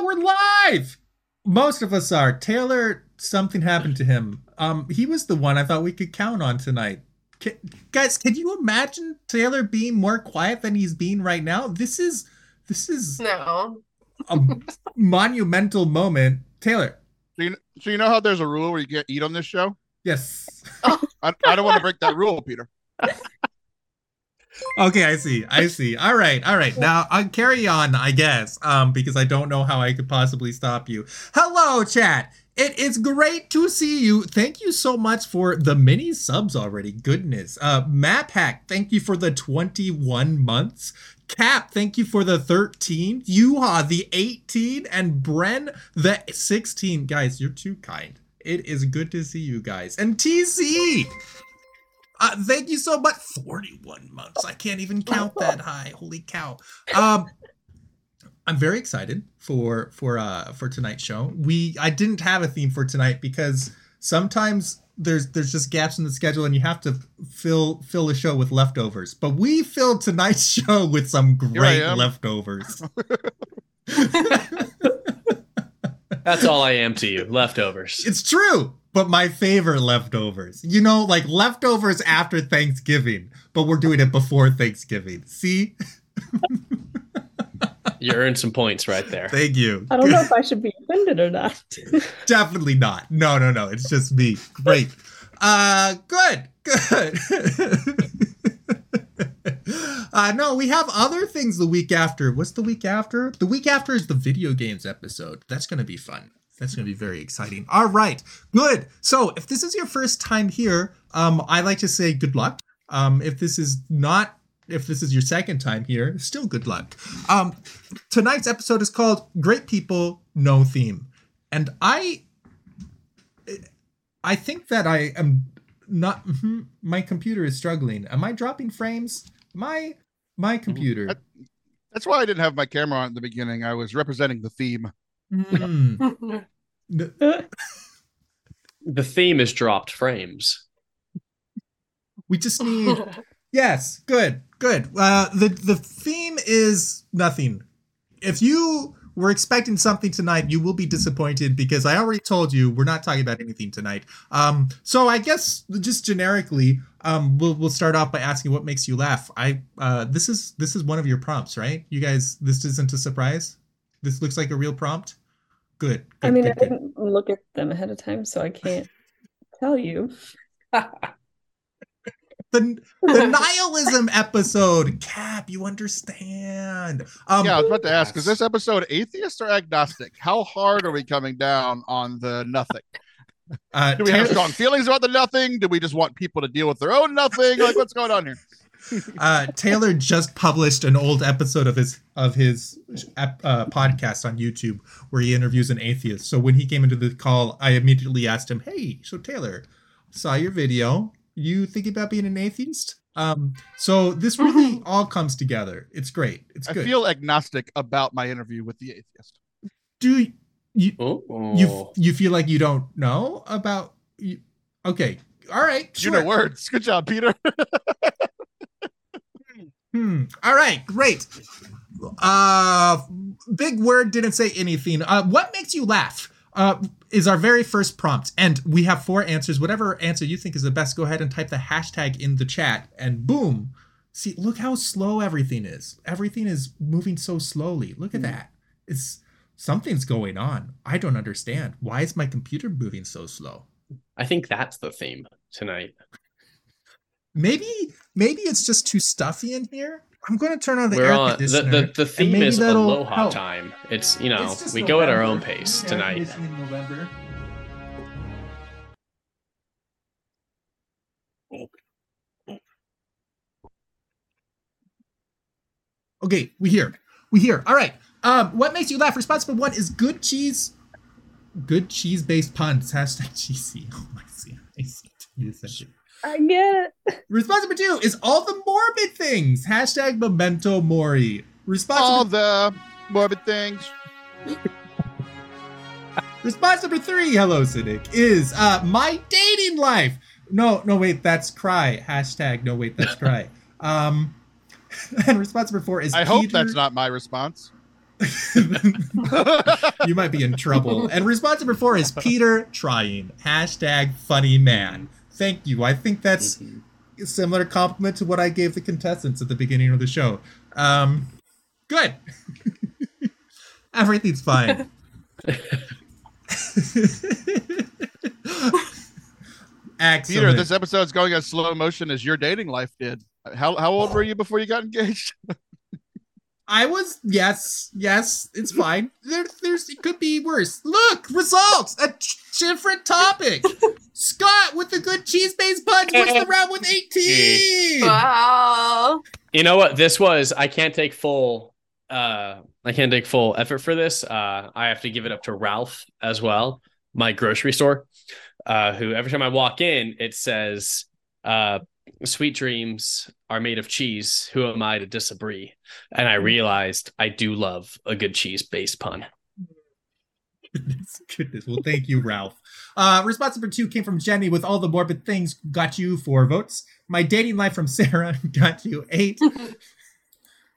wow, we're live. Most of us are. Taylor, something happened to him. Um, he was the one I thought we could count on tonight. Can, guys, can you imagine Taylor being more quiet than he's being right now? This is this is No. a monumental moment. Taylor, So you, so you know how there's a rule where you can't eat on this show? yes. I, I don't want to break that rule, Peter. Okay, I see. I see. All right. All right. Now I'll carry on, I guess, um, because I don't know how I could possibly stop you. Hello, chat. It is great to see you. Thank you so much for the mini subs already. Goodness. Uh, Map Hack, thank you for the 21 months. Cap, thank you for the 13. Yuha, the 18. And Bren, the 16. Guys, you're too kind. It is good to see you guys. And TC, uh, thank you so much. 41 months. I can't even count that high. Holy cow. Um, I'm very excited for for uh for tonight's show. We I didn't have a theme for tonight because sometimes there's there's just gaps in the schedule and you have to fill fill a show with leftovers. But we filled tonight's show with some great leftovers. That's all I am to you. Leftovers. It's true, but my favorite leftovers. You know, like leftovers after Thanksgiving, but we're doing it before Thanksgiving. See? You earned some points right there. Thank you. I don't know if I should be offended or not. Definitely not. No, no, no. It's just me. Great. Uh good. Good. uh no, we have other things the week after. What's the week after? The week after is the video games episode. That's going to be fun. That's going to be very exciting. All right. Good. So, if this is your first time here, um I like to say good luck. Um if this is not if this is your second time here, still good luck. Um tonight's episode is called Great People No Theme. And I I think that I am not mhm, my computer is struggling. Am I dropping frames? My my computer. That's why I didn't have my camera on at the beginning. I was representing the theme. Hmm. The theme is dropped frames. we just need Yes, good, good. Uh, the the theme is nothing. If you were expecting something tonight, you will be disappointed because I already told you we're not talking about anything tonight. Um, so I guess just generically, um, we'll we'll start off by asking what makes you laugh. I uh, this is this is one of your prompts, right? You guys, this isn't a surprise. This looks like a real prompt. Good. I mean, good, I good. didn't look at them ahead of time, so I can't tell you. the the nihilism episode. Cap, you understand? Um, yeah, I was about to ask, is this episode atheist or agnostic? How hard are we coming down on the nothing? uh, Do we have strong feelings about the nothing? Do we just want people to deal with their own nothing? Like, what's going on here? Uh, Taylor just published an old episode of his of his uh, podcast on YouTube where he interviews an atheist. So when he came into the call, I immediately asked him, "Hey, so Taylor, saw your video. You thinking about being an atheist?" Um, so this really all comes together. It's great. It's I good. feel agnostic about my interview with the atheist. Do you Oh, you you feel like you don't know about you? Okay, all right. You know words. Good job, Peter. Hmm. All right. Great. Uh, big word didn't say anything. Uh, what makes you laugh? Uh, is our very first prompt, and we have four answers. Whatever answer you think is the best, go ahead and type the hashtag in the chat, and boom. See, look how slow everything is. Everything is moving so slowly. Look at that. It's something's going on. I don't understand. Why is my computer moving so slow? I think that's the theme tonight. Maybe, maybe it's just too stuffy in here. I'm going to turn on the We're air on the, conditioner. the the and theme is aloha help. time. It's you know It's we go at our own pace tonight. November. Okay, we hear. We hear. All right. Um, what makes you laugh? Response number one is good cheese. Good cheese based puns. Hashtag cheesy. Oh, I see. I see. You said it. I get it. Response number two is all the morbid things. Hashtag memento mori. Response All number, the morbid things. response number three, hello cynic, is uh my dating life. No, no, wait, that's cry. Hashtag no wait, that's cry. Um and response number four is I hope that's not my response. you might be in trouble. And response number four is Peter trying. Hashtag funny man. Thank you. I think that's a similar compliment to what I gave the contestants at the beginning of the show. Um, good. Everything's fine. Excellent. Peter, this episode's going as slow motion as your dating life did. How how old were you before you got engaged? I was yes, yes, it's fine. There, there's it could be worse. Look, results. A ch- different topic. Scott with the good cheese based punch wins the round with 18. Wow. You know what? This was I can't take full uh I can't take full effort for this. Uh I have to give it up to Ralph as well, my grocery store. Uh who every time I walk in, it says uh sweet dreams are made of cheese. Who am I to disagree? And I realized I do love a good cheese based pun. Goodness, goodness. Well, thank you, Ralph. Uh, response number two came from Jenny with all the morbid things. Got you four votes. My dating life from Sarah got you eight.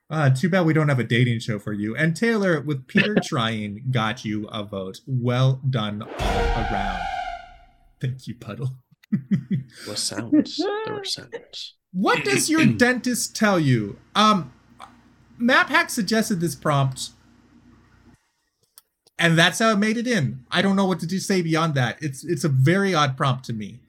Uh, too bad we don't have a dating show for you. And Taylor with Peter trying got you a vote. Well done all around. Thank you, Puddle. What sounds? there were sounds. What does your dentist tell you? Um, MapHack suggested this prompt, and that's how it made it in. I don't know what to do say beyond that. It's it's a very odd prompt to me,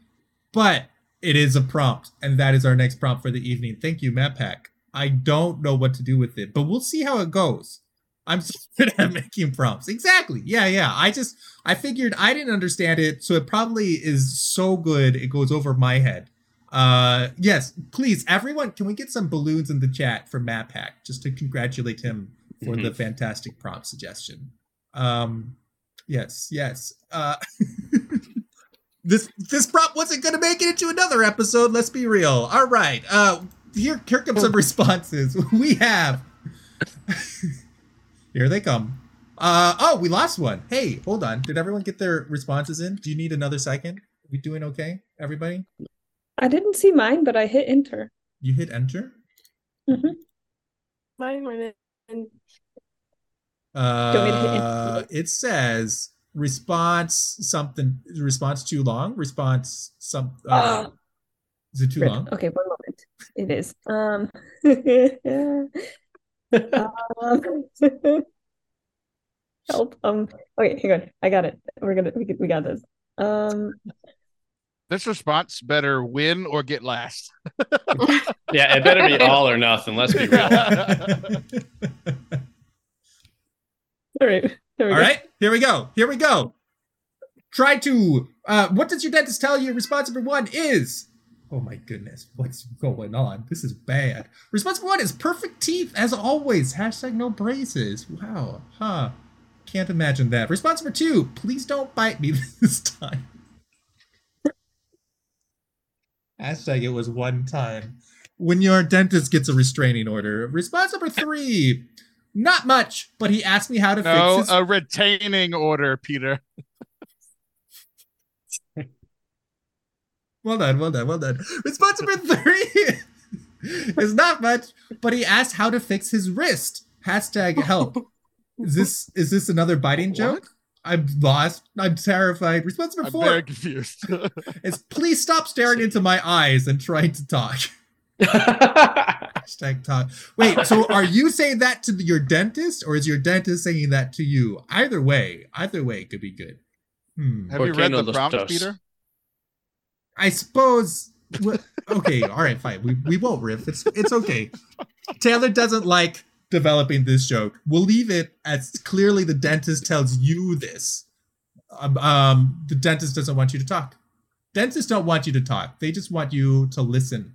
but it is a prompt, and that is our next prompt for the evening. Thank you, MapHack. I don't know what to do with it, but we'll see how it goes. I'm so good at making prompts. Exactly. Yeah, yeah. I just I figured I didn't understand it, so it probably is so good it goes over my head. Uh yes, please, everyone, can we get some balloons in the chat for MapHack just to congratulate him for the fantastic prompt suggestion. Um yes, yes. Uh this this prompt wasn't gonna make it into another episode, let's be real. All right. Uh here here come some responses. We have here they come. Uh oh, we lost one. Hey, hold on. Did everyone get their responses in? Do you need another second? Are we doing okay, everybody? I didn't see mine, but I hit enter. You hit enter. Mhm. Mine went in. want me to hit Uh, it says response something. Response too long. Response some. Uh, Ah. is it too Rip. long? Okay, one moment. It is. Um, um help. Um, okay, hang on. I got it. We're gonna we, we got this. Um, This response better win or get last. Yeah, it better be all or nothing. Let's be real. all right. There we All go. right, here we go. Here we go. Try to. Uh, what does your dentist tell you? Response number one is. Oh my goodness, what's going on? This is bad. Response number one is perfect teeth as always. Hashtag no braces. Wow, huh? Can't imagine that. Response number two. Please don't bite me this time. Hashtag it was one time. When your dentist gets a restraining order. Response number three. Not much, but he asked me how to No, fix his a retaining order, Peter. Well done, well done, well done. Response number three is not much, but he asked how to fix his wrist. Hashtag help. Is this is this another biting What? joke? I'm lost. I'm terrified. Response number four. I'm four very confused. is please stop staring into my eyes and trying to talk. Hashtag talk. Wait, so are you saying that to your dentist, or is your dentist saying that to you? Either way, either way could be good. Hmm. Have you read the los prompts. Peter? I suppose. Okay, all right, fine. We we won't riff. It's it's okay. Taylor doesn't like developing this joke. We'll leave it as clearly the dentist tells you this. Um, um, the dentist doesn't want you to talk. Dentists don't want you to talk. They just want you to listen.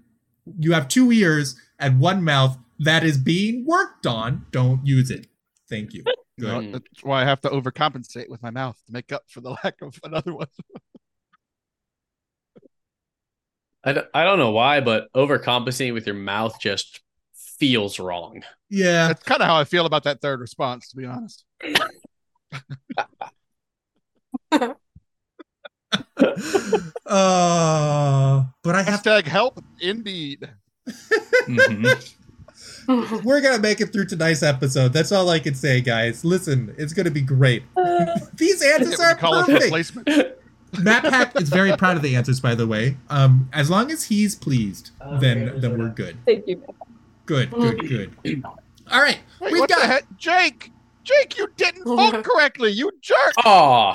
You have two ears and one mouth that is being worked on. Don't use it. Thank you. Good. That's why I have to overcompensate with my mouth to make up for the lack of another one. I don't, I don't know why, but overcompensating with your mouth just feels wrong. Yeah. That's kind of how I feel about that third response, to be honest. uh, but I have Hashtag help indeed. Mhm. We're gonna make it through tonight's episode. That's all I can say, guys. Listen, it's gonna be great. Uh, These answers are you call it perfect. replacement? Matt Pack is very proud of the answers, by the way. Um, as long as he's pleased, Oh, then yeah, then we're good. thank you. Good, good, good. All right, Wait, we've what got the heck? Jake! Jake, you didn't vote correctly, you jerk! Oh,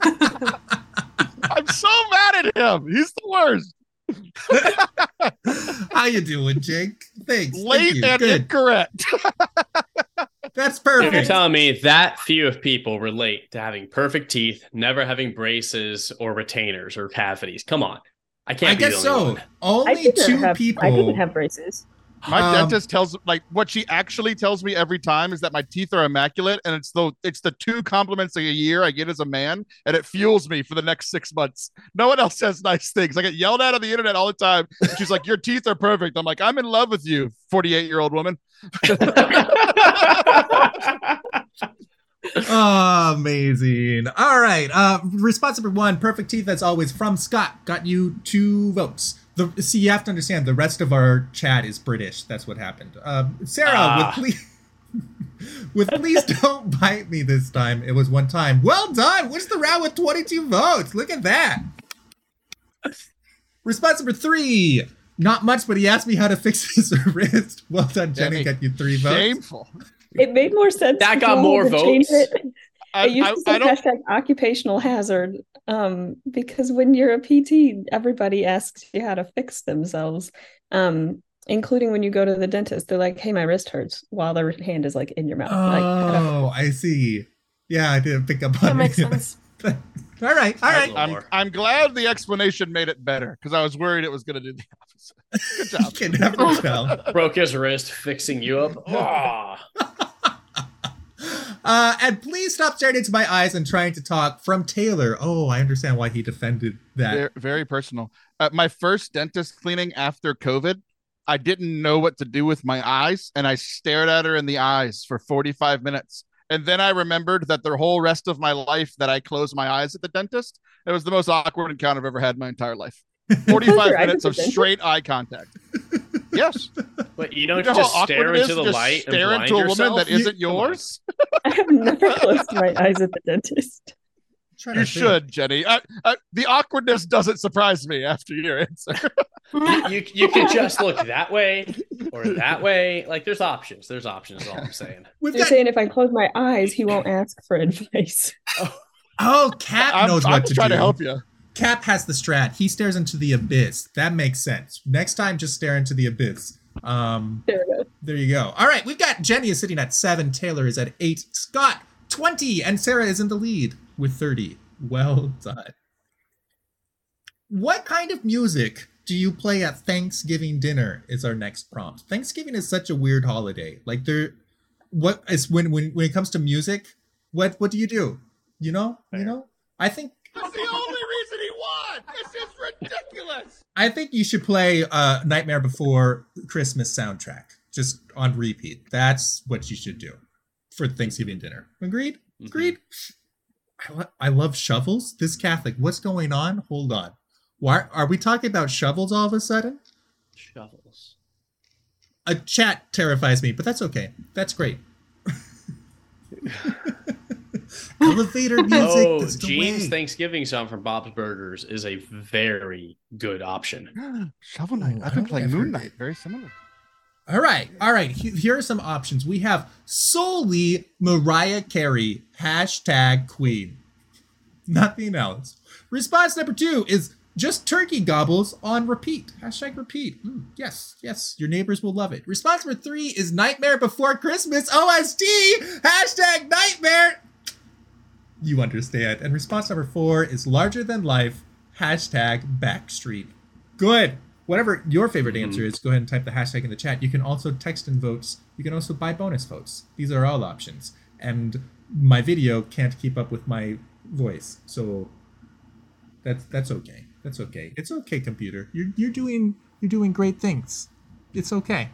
I'm so mad at him. He's the worst. How you doing, Jake? Thanks. Thank Late you. and Good. incorrect. That's if you're telling me that few of people relate to having perfect teeth, never having braces or retainers or cavities, come on. I can't I be guess the only so. one. Only didn't two have, people. I didn't have braces. My Um, dentist tells like what she actually tells me every time is that my teeth are immaculate, and it's the it's the two compliments a year I get as a man, and it fuels me for the next six months. No one else says nice things. I get yelled at on the internet all the time. She's like, "Your teeth are perfect." I'm like, "I'm in love with you, 48 year old woman." Oh, amazing. All right. Uh, response number one, perfect teeth as always from Scott. Got you two votes. The see, you have to understand the rest of our chat is British. That's what happened. Um, Sarah, Ah. with please, with please don't bite me this time. It was one time. Well done. What's the round with twenty two votes? Look at that. Response number three. Not much, but he asked me how to fix his wrist. Well done, Jenny. Jenny, Got you three votes. Shameful. It made more sense. That got more votes? It. I, It used I, to I say don't. hashtag occupational hazard um, because when you're a PT, everybody asks you how to fix themselves, um, including when you go to the dentist. They're like, "Hey, my wrist hurts," while their hand is like in your mouth. Like, I Oh, I see. Yeah, I didn't pick up on That makes sense. all right, all right. I'm. I'm glad the explanation made it better because I was worried it was going to do the opposite. Good You job. can never tell. Broke his wrist fixing you up. Oh. Uh, and please stop staring into my eyes and trying to talk from Taylor. Oh, I understand why he defended that. Very, very personal. Uh, my first dentist cleaning after COVID, I didn't know what to do with my eyes, and I stared at her in the eyes for 45 minutes. And then I remembered that the whole rest of my life that I closed my eyes at the dentist. It was the most awkward encounter I've ever had in my entire life. 45 your eyes at minutes of straight eye contact. Yes. But you don't You know just how stare awkward it is into to the just light and stare blind into a woman that isn't yours? I have never closed my eyes at the dentist. You think. should, Jenny. I, I, the awkwardness doesn't surprise me after your answer. You, you you can just look that way or that way. Like there's options. There's options. Is all I'm saying. We've You're got. saying if I close my eyes, he won't ask for advice. Oh, Cap I'm, knows I'm what to trying do. to help you. Cap has the strat. He stares into the abyss. That makes sense. Next time, just stare into the abyss. Um, There we go. there you go. All right, we've got Jenny is sitting at seven. Taylor is at eight. Scott twenty, and Sarah is in the lead with thirty. Well done. What kind of music do you play at Thanksgiving dinner? Is our next prompt. Thanksgiving is such a weird holiday. Like there, what is when when when it comes to music? What what do you do? You know, you know. I think That's the only reason he won. This is ridiculous. I think you should play uh, Nightmare Before Christmas soundtrack just on repeat. That's what you should do for Thanksgiving dinner. Agreed? Mhm. Agreed? I, lo- I love shovels. This Catholic, what's going on? Hold on. Why are we talking about shovels all of a sudden? Shovels. A chat terrifies me, but that's okay. That's great. Elevator music. Oh, that's Gene's way. Thanksgiving song from Bob's Burgers is a very good option. Shovel Knight. I've been playing Moon Knight. Very similar. All right, all right. Here are some options. We have solely Mariah Carey hashtag Queen. Nothing else. Response number two is just turkey gobbles on repeat. Hashtag repeat. Mm, yes, yes. Your neighbors will love it. Response number three is Nightmare Before Christmas. OST. Hashtag Nightmare. You understand. And response number four is larger than life. Hashtag Backstreet. Good. Whatever your favorite mm-hmm. answer is, go ahead and type the hashtag in the chat. You can also text in votes. You can also buy bonus votes. These are all options. And my video can't keep up with my voice, so that's that's okay. That's okay. It's okay, computer. You're you're doing you're doing great things. It's okay.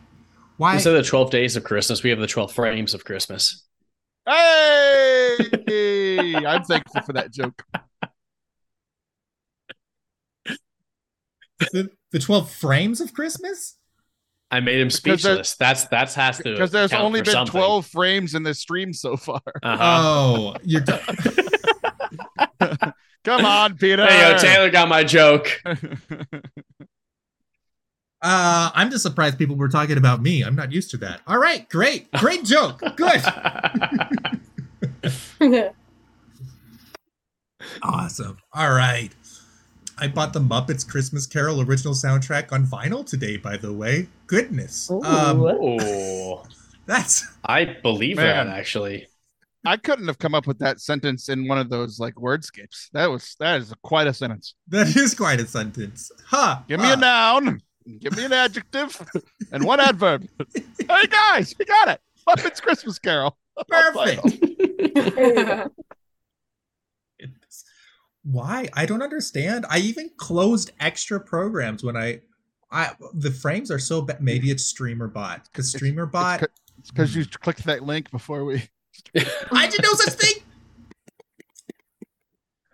Why? Instead of the 12 days of Christmas, we have the 12 frames of Christmas. Hey, I'm thankful for that joke. the, the 12 frames of Christmas? I made him Because there- speechless. That's that's has to Because there's count only been something. 12 frames in this stream so far. Uh-huh. Oh, you're. done. Come on, Peter. Hey, yo, Taylor got my joke. uh, I'm just surprised people were talking about me. I'm not used to that. All right, great, great joke. Good, awesome. All right. I bought the Muppets Christmas Carol original soundtrack on vinyl today. By the way, goodness. Um, Ooh. oh, that's I believe Man. that actually. I couldn't have come up with that sentence in one of those like wordscapes. That was that is quite a sentence. that is quite a sentence. Huh? Give me huh. a noun, give me an adjective, and one adverb. hey guys, we got it. Muppets Christmas Carol. Perfect. Why? I don't understand. I even closed extra programs when I, I the frames are so bad. Maybe it's streamer bot because streamer bot. It's because you clicked that link before we. I did no such thing.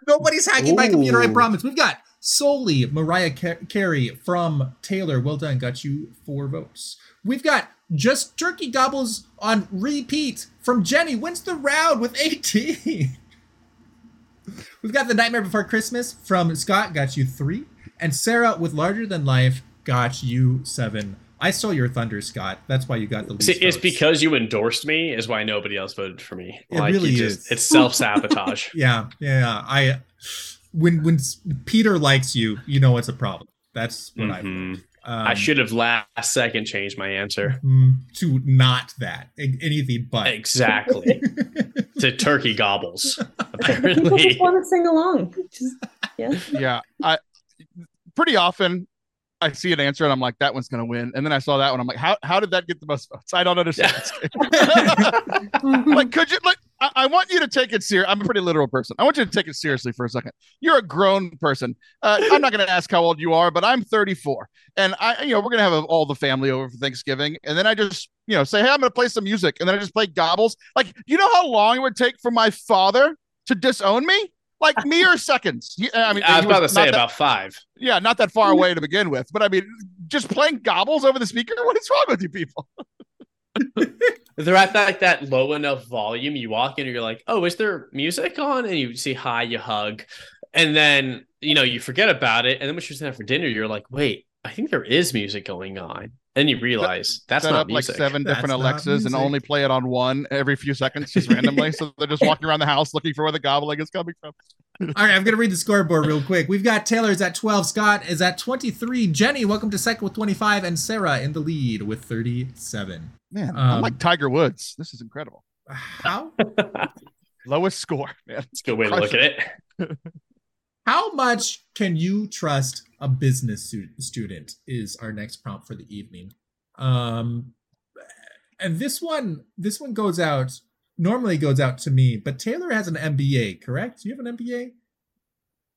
Nobody's hacking my computer. I promise. We've got solely Mariah Carey from Taylor. Well done. Got you four votes. We've got just turkey gobbles on repeat from Jenny. Wins the round with 18. We've got the Nightmare Before Christmas from Scott. Got you three. And Sarah with Larger Than Life got you seven. I stole your thunder, Scott. That's why you got the least See, it's votes. because you endorsed me is why nobody else voted for me. It like really is. it's self sabotage. Yeah, yeah. I when when Peter likes you, you know it's a problem. That's what I. Mhm. Um, I should have last second changed my answer. mm, to not that A- anything but. Exactly. to turkey gobbles. People just want to sing along. Just yeah. Yeah, I pretty often I see an answer and I'm like, that one's gonna win, and then I saw that one. I'm like, how how did that get the most votes? I don't understand. like, could you like? I, I want you to take it serious. I'm a pretty literal person. I want you to take it seriously for a second. You're a grown person. Uh, I'm not going to ask how old you are, but I'm 34, and I, you know, we're going to have all the family over for Thanksgiving, and then I just, you know, say, hey, I'm going to play some music, and then I just play gobbles. Like, you know how long it would take for my father to disown me? Like mere seconds. I mean, I was about to say that- about five. yeah, not that far away to begin with, but I mean, just playing gobbles over the speaker. What is wrong with you people? They're at that, like that low enough volume. You walk in and you're like, oh, is there music on? And you see hi, you hug. And then, you know, you forget about it. And then when you're sitting down for dinner, you're like, wait, I think there is music going on. And you realize that's Set not up music. like seven That's different not Alexas and only play it on one every few seconds, just randomly. so they're just walking around the house looking for where the gobbling is coming from. All right, I'm gonna read the scoreboard real quick. We've got Taylor's at 12, Scott is at 23, Jenny, welcome to second with 25, and Sarah in the lead with 37. Man, Um, I'm like Tiger Woods. This is incredible. How Lowest score, man. It's a good way to look at it. how much can you trust a business stu- student? Is our next prompt for the evening. Um, and this one, this one goes out. Normally goes out to me, but Taylor has an MBA, correct? You have an MBA.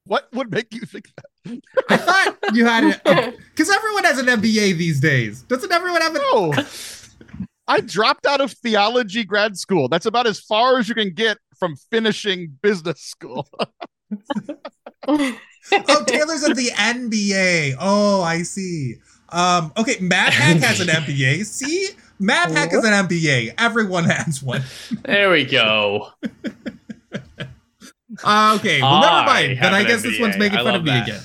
What would make you think that? I thought you had it because everyone has an MBA these days. Doesn't everyone have an? No. I dropped out of theology grad school. That's about as far as you can get from finishing business school. Oh, Taylor's at the NBA. Oh, I see. Um, okay, MapHack has an MBA. See, MapHack is an MBA. Everyone has one. There we go. Uh, okay, well, never mind. Then I guess this one's making I fun of me that. again.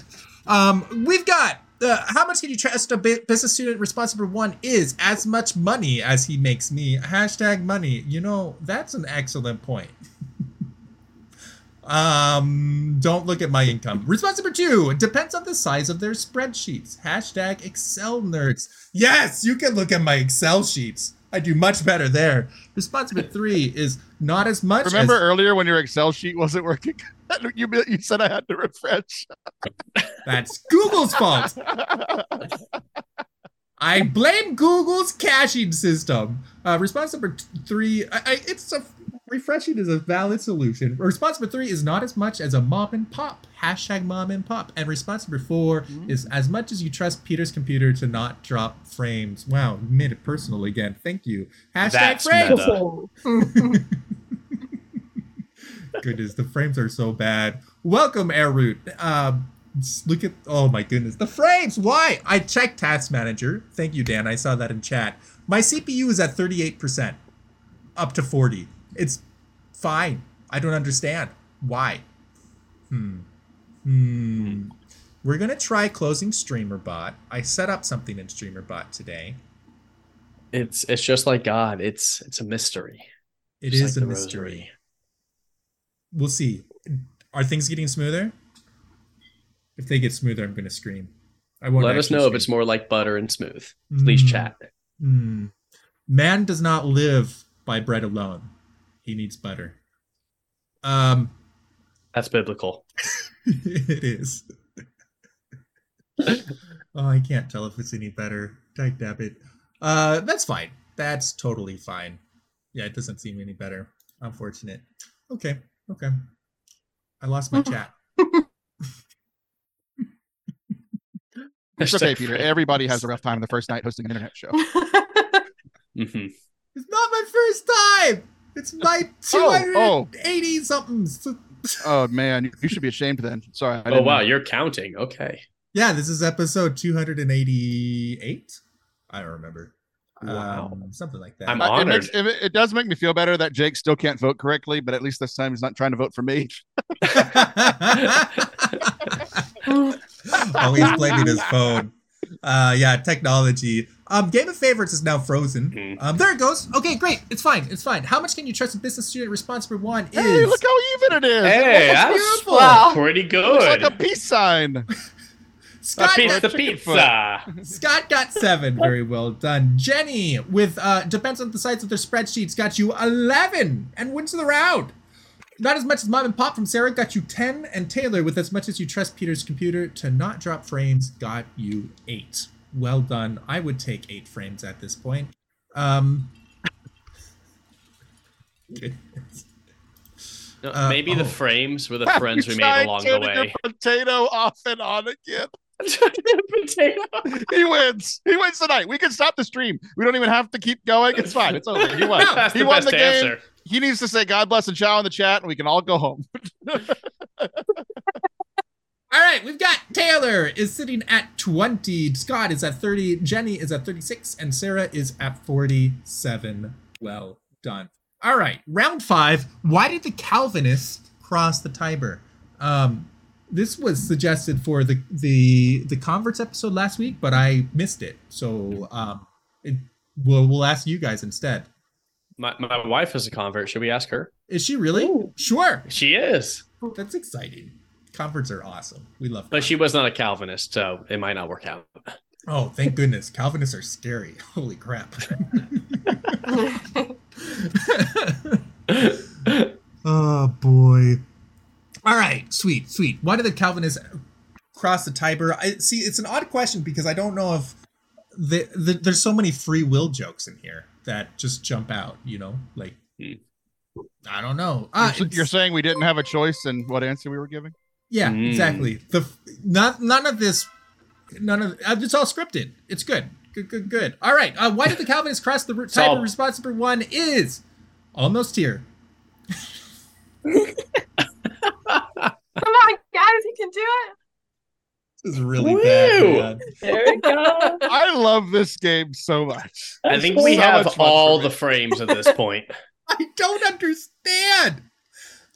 Um, we've got uh, how much can you trust a business student? Response number one is as much money as he makes me. Hashtag money. You know that's an excellent point. Um, don't look at my income. Response number two it depends on the size of their spreadsheets. Hashtag Excel nerds. Yes, you can look at my Excel sheets. I do much better there. Response number three is not as much. Remember as- earlier when your Excel sheet wasn't working? you, you said I had to refresh. that's Google's fault. I blame Google's caching system. Uh, response number t- three, I, I, it's a refreshing is a valid solution. Response number three is not as much as a mom and pop. Hashtag mom and pop. And response number 4 is as much as you trust Peter's computer to not drop frames. Wow, you made it personal again. Thank you. Hashtag That's frames. Goodness, the frames are so bad. Welcome, Air Root. Um, Look at oh my goodness, the frames. Why? I checked Task Manager. Thank you, Dan. I saw that in chat. My CPU is at 38%, up to 40. It's fine. I don't understand why. Hmm. Hmm. We're gonna try closing StreamerBot. I set up something in StreamerBot today. It's it's just like God. It's it's a mystery. It Just is like a mystery. rosary. We'll see. Are things getting smoother? If they get smoother, I'm gonna scream. I won't. Let us know if it's more like butter and smooth. Please Mm. chat. Hmm. Man does not live by bread alone. He needs butter. Um, That's biblical. it is. oh, I can't tell if it's any better. Type dab it. Uh, that's fine. That's totally fine. Yeah, it doesn't seem any better. Unfortunate. Okay. Okay. I lost my chat. It's okay, Peter. Everybody has a rough time the first night hosting an internet show. Mhm. It's not my first time. It's my Oh, oh. 280 something. Oh man, you should be ashamed then. Sorry. I Oh didn't wow, know. you're counting. Okay. Yeah, this is episode 288. I don't remember. Wow. Um, something like that. I'm Uh, it, makes, honored. it, it does make me feel better that Jake still can't vote correctly, but at least this time he's not trying to vote for me. Always blaming his phone. Uh, yeah, technology. Um, Game of Favorites is now frozen. Mhm. Um, there it goes. Okay, great. It's fine. It's fine. How much can you trust a business student? Response number one is Hey, look how even it is. Hey, It that's beautiful. Wow. pretty looks good. like a peace sign. Scott. a pizza, got- chicken pizza. Scott got seven. Very well done. Jenny, with uh, depends on the size of their spreadsheets, got you eleven and wins the round. Not as much as Mom and Pop from Sarah got you 10, and Taylor, with as much as you trust Peter's computer to not drop frames, got you 8. Well done. I would take 8 frames at this point. Um, goodness. No, Uh, Maybe the oh. frames were the Have friends we made along the turning your way. Potato off and on again. Potato. He wins. He wins tonight. We can stop the stream. We don't even have to keep going. It's fine. It's over. He won. That's he the won best the game. answer. He needs to say God bless and ciao in the chat, and we can all go home. All right, we've got Taylor is sitting at 20, Scott is at 30, Jenny is at 36, and Sarah is at 47. Well done. All right, round five. Why did the Calvinists cross the Tiber? Um, this was suggested for the the the converts episode last week, but I missed it. So um, it, we'll we'll ask you guys instead. My, my wife is a convert. Should we ask her? Is she really? Ooh. Sure. She is, That's exciting. Converts are awesome. We love. but she was not a Calvinist, so it might not work out. Oh, thank goodness. Calvinists are scary. Holy crap. oh, boy. All right, sweet, sweet. Why did the Calvinists cross the Tiber? I see. It's an odd question because I don't know if the, the, there's so many free will jokes in here that just jump out. You know, like Hmm. I don't know. Ah, You're- You're saying we didn't have a choice in what answer we were giving? Yeah, Mm. exactly. The not none of this, none of uh, it's all scripted. It's good, good, good, good. All right. Uh, why did the Calvinists cross the route? Type Solved. of response number one is almost here. Come on, guys, you can do it. This is really Woo! bad. man. There we go. I love this game so much. I think So we have all for me. the frames at this point. I don't understand.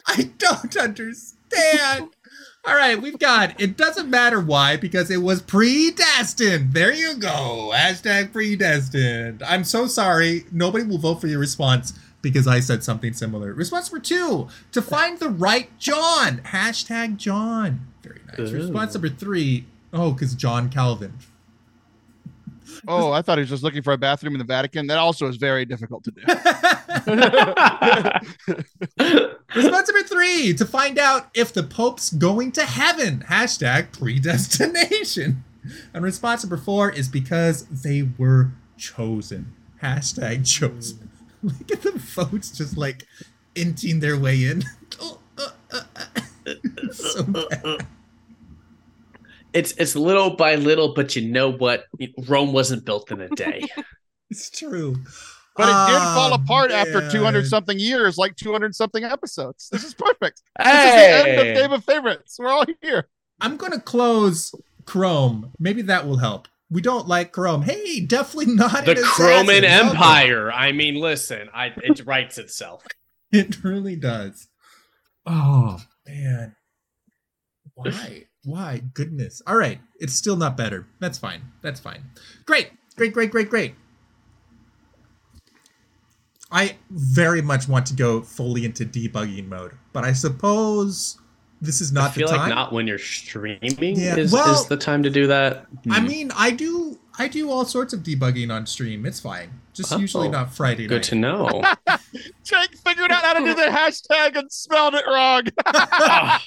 I don't understand. All right, we've got it doesn't matter why because it was predestined. There you go. Hashtag predestined. I'm so sorry. Nobody will vote for your response because I said something similar. Response number two to find the right John. Hashtag John. Very nice. Ooh. Response number three. Oh, because John Calvin. Oh, I thought he was just looking for a bathroom in the Vatican. That also is very difficult to do. Response number three to find out if the Pope's going to heaven. Hashtag predestination. And response number four is because they were chosen. Hashtag chosen. Look at the votes just like inching their way in. Oh, uh, uh, uh. So bad. It's it's little by little, but you know what? Rome wasn't built in a day. It's true. But it did Ah, fall apart after 200 something years, like 200 something episodes. This is perfect. This is the end of Game of Favorites. We're all here. I'm gonna close Chrome. Maybe that will help. We don't like Chrome. Hey, definitely not The an Chroman assassin. Welcome. Empire. I mean, listen, I it writes itself. It really does. Oh man. Why? Why? Goodness. All right. It's still not better. That's fine. That's fine. Great. Great, great, great, great. I very much want to go fully into debugging mode, but I suppose this is not I feel the time. like not when you're streaming Yeah, is, well- is the time to do that. I Hmm. mean, I do I do all sorts of debugging on stream. It's fine. Just Oh. usually not Friday good night. to know. Jake figured out how to do the hashtag and spelled it wrong. Ah,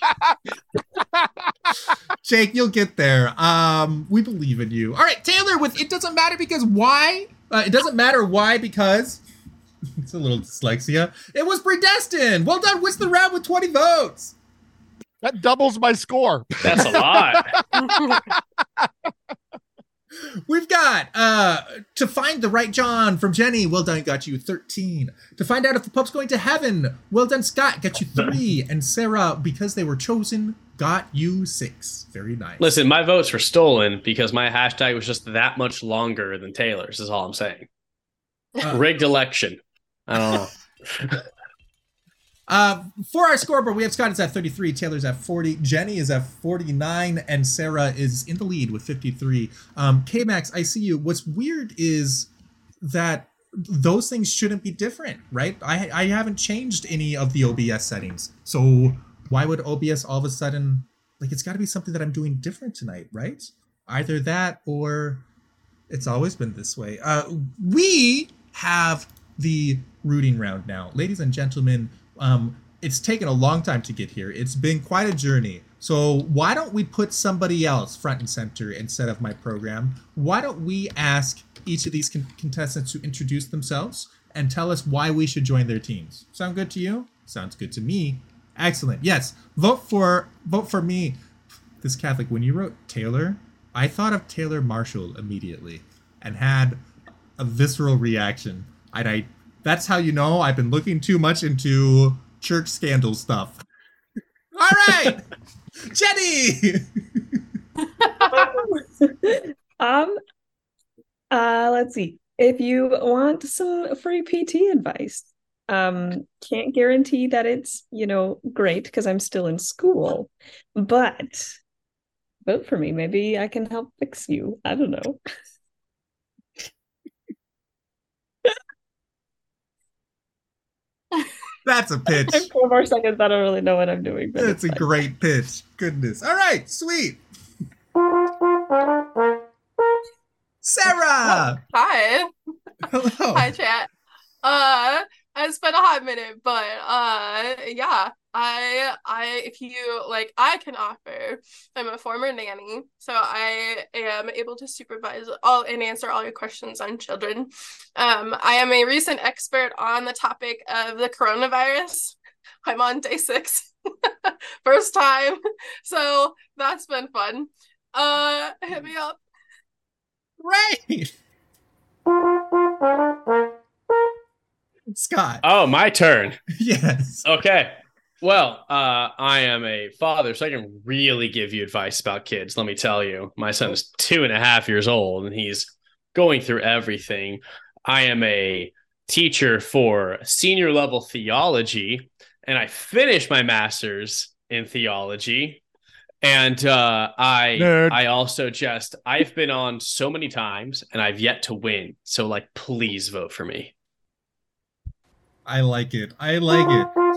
Jake, you'll get there. Um, we believe in you. All right, Taylor. With it doesn't matter because why? Uh, it doesn't matter why because it's a little dyslexia. It was predestined. Well done. Wins the round with twenty votes. That doubles my score. that's a lot. We've got uh to find the right John from Jenny. Well done, got you 13. To find out if the Pope's going to heaven. Well done, Scott, got you three. And Sarah, because they were chosen, got you six. Very nice. Listen, my votes were stolen because my hashtag was just that much longer than Taylor's. Is all I'm saying. Uh, Rigged election. I don't know. Uh, for our scoreboard, we have Scott is at 33, Taylor's at 40, Jenny is at 49, and Sarah is in the lead with 53. Um, K Max, I see you. What's weird is that those things shouldn't be different, right? I I haven't changed any of the OBS settings, so why would OBS all of a sudden like it's got to be something that I'm doing different tonight, right? Either that or it's always been this way. Uh, we have the rooting round now, ladies and gentlemen. Um, it's taken a long time to get here. It's been quite a journey. So why don't we put somebody else front and center instead of my program? Why don't we ask each of these con- contestants to introduce themselves and tell us why we should join their teams? Sound good to you? Sounds good to me. Excellent. Yes, vote for vote for me. This Catholic. When you wrote Taylor, I thought of Taylor Marshall immediately and had a visceral reaction. And I that's how you know I've been looking too much into church scandal stuff. All right, Jenny. um uh let's see if you want some free pt advice um can't guarantee that it's you know great because i'm still in school but vote for me maybe i can help fix you i don't know That's a pitch. in four more seconds i don't really know what i'm doing but That's a fine. great pitch. Goodness. All right, sweet. Sarah. Hi. Hello. Hi, chat. Uh, it's been a hot minute, but uh, yeah. I, I, if you like, I can offer. I'm a former nanny, so I am able to supervise all and answer all your questions on children. Um, I am a recent expert on the topic of the coronavirus. I'm on day six, first time, so that's been fun. Uh, hit me up. Great. Scott. Oh, my turn. yes. Okay. Well, uh, I am a father, so I can really give you advice about kids. Let me tell you, my son is two and a half years old, and he's going through everything. I am a teacher for senior level theology, and I finished my master's in theology. And uh, I, Nerd. I also just, I've been on so many times, and I've yet to win. So, like, please vote for me. I like it. I like it.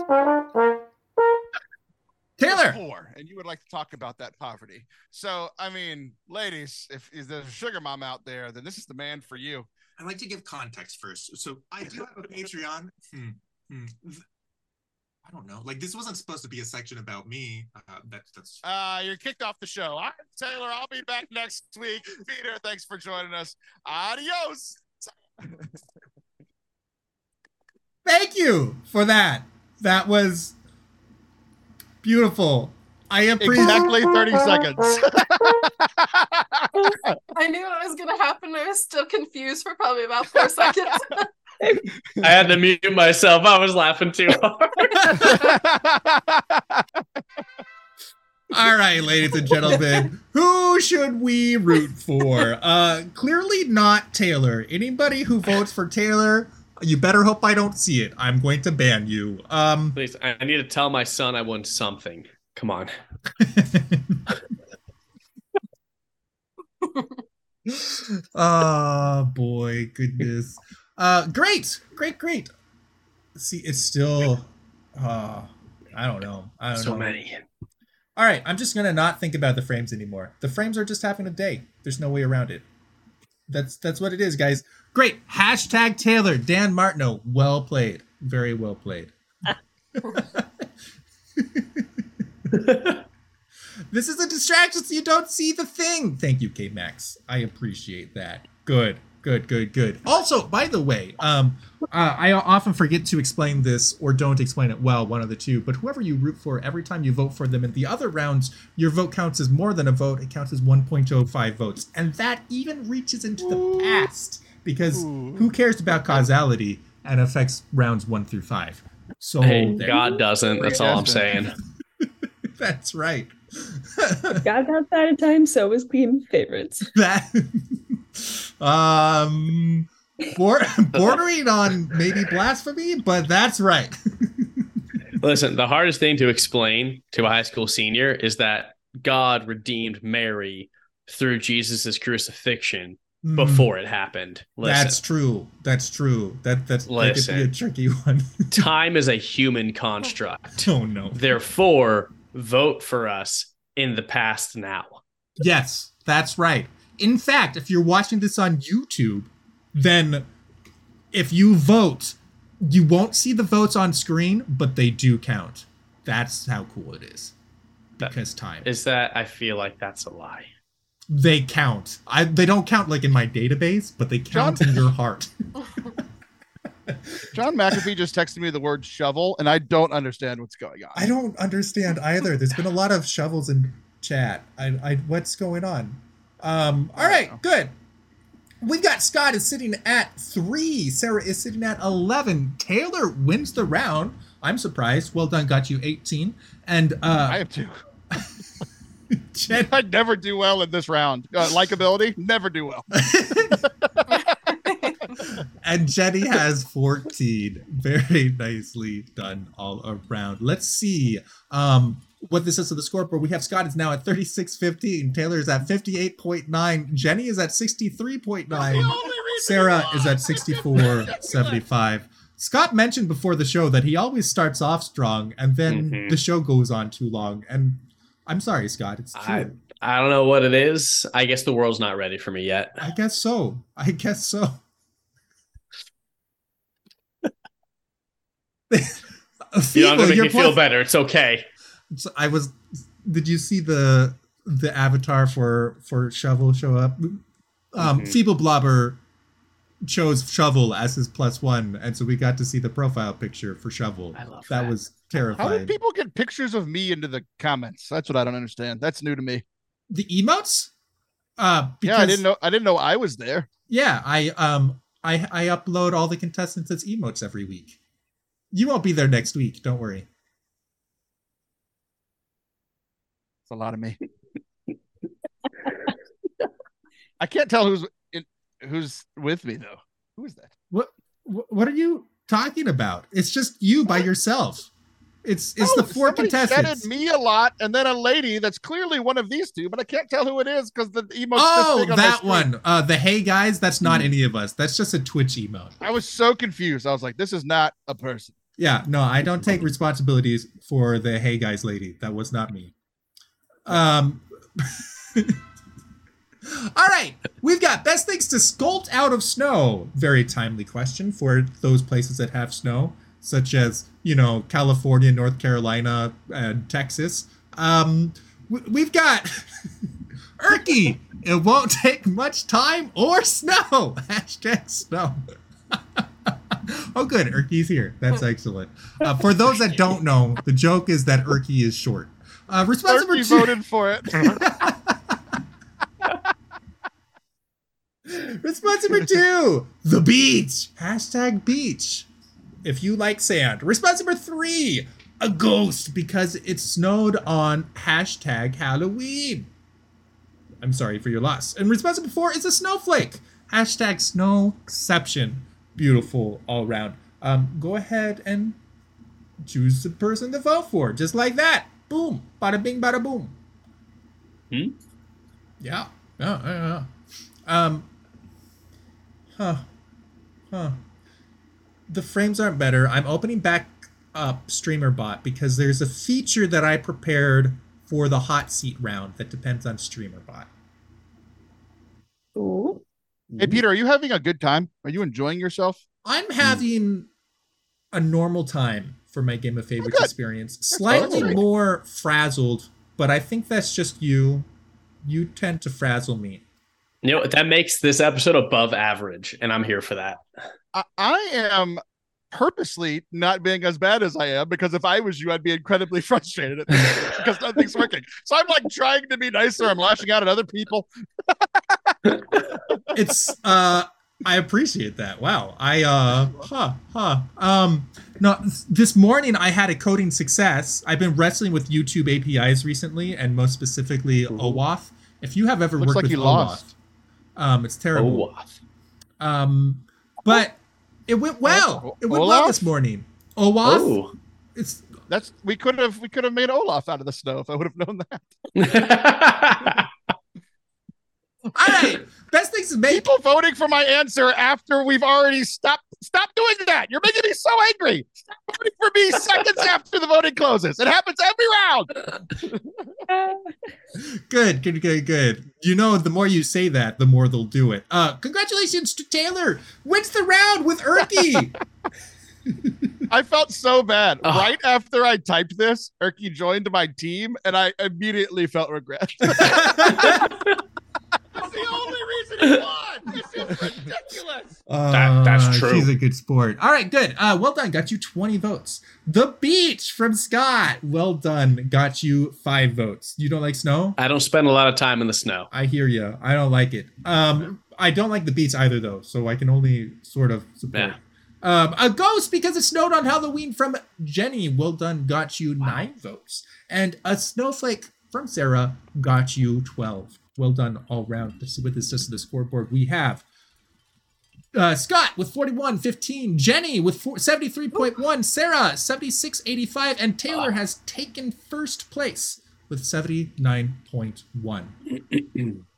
Taylor. poor, and you would like to talk about that poverty. So, I mean, ladies, if, if there's a sugar mom out there, then this is the man for you. I'd like to give context first. So I do have a Patreon. Hmm, hmm. I don't know. Like this wasn't supposed to be a section about me. Uh, that's that's. Uh, you're kicked off the show. I'm Taylor. I'll be back next week. Peter, thanks for joining us. Adios. Thank you for that. That was beautiful. I appreciate Exactly 30 seconds. I knew it was gonna happen. I was still confused for probably about four seconds. I had to mute myself. I was laughing too hard. All right, ladies and gentlemen, who should we root for? Uh, clearly not Taylor. Anybody who votes for Taylor, you better hope I don't see it. I'm going to ban you. Um, Please, I need to tell my son I won something. Come on. oh boy, goodness. Uh, great, great, great. See, it's still. Uh, I don't know. I don't So know. many. All right, I'm just gonna not think about the frames anymore. The frames are just having a day. There's no way around it. That's that's what it is, guys. Great. Hashtag Taylor Dan Martineau. Well played. Very well played. this is a distraction so you don't see the thing. Thank you, K Max. I appreciate that. Good. Good, good, good. Also, by the way, um, uh, I often forget to explain this or don't explain it well, one of the two. But whoever you root for, every time you vote for them in the other rounds, your vote counts as more than a vote. It counts as 1.05 votes. And that even reaches into the past because who cares about causality and affects rounds one through five? So Hey, God doesn't. That's all I'm saying. that's right. God's outside of time, so is Queen favorites. that um bor- bordering on maybe blasphemy, but that's right. Listen, the hardest thing to explain to a high school senior is that God redeemed Mary through Jesus' crucifixion Mm. before it happened. Listen, That's true. That's true. That that's that could be a tricky one. time is a human construct. oh no. Therefore, vote for us in the past now. Yes, that's right. In fact, if you're watching this on YouTube, then if you vote, you won't see the votes on screen, but they do count. That's how cool it is. That- Because time. Is that I feel like that's a lie. They count. I they don't count like in my database, but they count John- in your heart. Sean McAfee just texted me the word shovel, and I don't understand what's going on. I don't understand either. There's been a lot of shovels in chat. I, I what's going on? Um, all right, good. We've got Scott is sitting at three. Sarah is sitting at eleven. Taylor wins the round. I'm surprised. Well done, got you 18. And uh, I have two. Jen, I never do well in this round. Uh, likability, never do well. and Jenny has 14. Very nicely done all around. Let's see um, what this is to the scoreboard. We have Scott is now at 36.15. Taylor is at 58.9. Jenny is at 63.9. Sarah is at 64.75. Scott mentioned before the show that he always starts off strong and then Mhm. the show goes on too long. And I'm sorry, Scott. It's true. I I don't know what it is. I guess the world's not ready for me yet. I guess so. I guess so. You have to make me feel better. It's okay. I was. Did you see the the avatar for for Shovel show up? Um, Mhm. Feeble Blobber chose Shovel as his plus one, and so we got to see the profile picture for Shovel. I love that that. was terrifying. How did people get pictures of me into the comments? That's what I don't understand. That's new to me. the emotes? Uh, because, yeah, I didn't know. I didn't know I was there. Yeah, I um I I upload all the contestants as emotes every week. You won't be there next week. Don't worry. It's a lot of me. I can't tell who's in, who's with me though. Who is that? What what are you talking about? It's just you by yourself. It's it's Oh, the four contestants. Said me a lot, and then a lady that's clearly one of these two, but I can't tell who it is because the emote's Oh, on that one. Uh, the hey guys. That's not any of us. That's just a Twitch emote. I was so confused. I was like, "This is not a person." Yeah, no, I don't take responsibilities for the hey guys lady. That was not me. Um. All right, we've got best things to sculpt out of snow. Very timely question for those places that have snow, such as you know California, North Carolina, and Texas. Um, we've got Erky. It won't take much time or snow. Hashtag snow. oh, good. Erky's here. That's excellent. Uh, for those that don't know, the joke is that Erky is short. Uh, response number two. voted for it. Response number two: the beach. Hashtag beach. If you like sand. Response number three: a ghost because it snowed on hashtag Halloween. I'm sorry for your loss. And response number four is a snowflake. Hashtag snow exception. Beautiful all around. Um, go ahead and choose the person to vote for, just like that. Boom, bada bing, bada boom. Hmm? Yeah, yeah, yeah. yeah. Um, huh, huh. The frames aren't better. I'm opening back up StreamerBot because there's a feature that I prepared for the hot seat round that depends on StreamerBot. Ooh. Hey, Peter, are you having a good time? Are you enjoying yourself? I'm having a normal time for my Game of Favorites oh, good. experience. Slightly great. more frazzled, but I think that's just you. You tend to frazzle me. You know, that makes this episode above average, and I'm here for that. I, I am purposely not being as bad as I am because if I was you, I'd be incredibly frustrated at this because nothing's working. So I'm like trying to be nicer. I'm lashing out at other people. It's uh I appreciate that. Wow. I uh huh huh. Um no this morning I had a coding success. I've been wrestling with YouTube APIs recently and most specifically OAuth. If you have ever Looks worked like with you OAuth, lost. Um it's terrible. Oh, Um but it went well. It went well this morning. OAuth? oh. It's That's we could have we could have made Olaf out of the snow if I would have known that. all right. Best things to make People voting for my answer after we've already stopped. Stop doing that. You're making me so angry. Stop voting for me seconds after the voting closes. It happens every round. Good, good, good, good. You know, the more you say that, the more they'll do it. Uh, congratulations to Taylor. Wins the round with Erky. I felt so bad. Oh. Right after I typed this, Erky joined my team, and I immediately felt regret. That's the only reason he won. This is ridiculous. That- that's Uh, true. He's a good sport. All right, good. Uh, well done. Got you 20 votes. The Beach from Scott. Well done. Got you five votes. You don't like snow? I don't spend a lot of time in the snow. I hear you. I don't like it. Um, I don't like the beach either, though, so I can only sort of support. Yeah. Um, a ghost because it snowed on Halloween from Jenny. Well done. Got you nine votes, and a snowflake from Sarah got you twelve. Well done all round. This is with this just the scoreboard we have. Uh, Scott with 41, 15, Jenny with 4, 73.1, Sarah 76.85, and Taylor has taken first place with 79.1.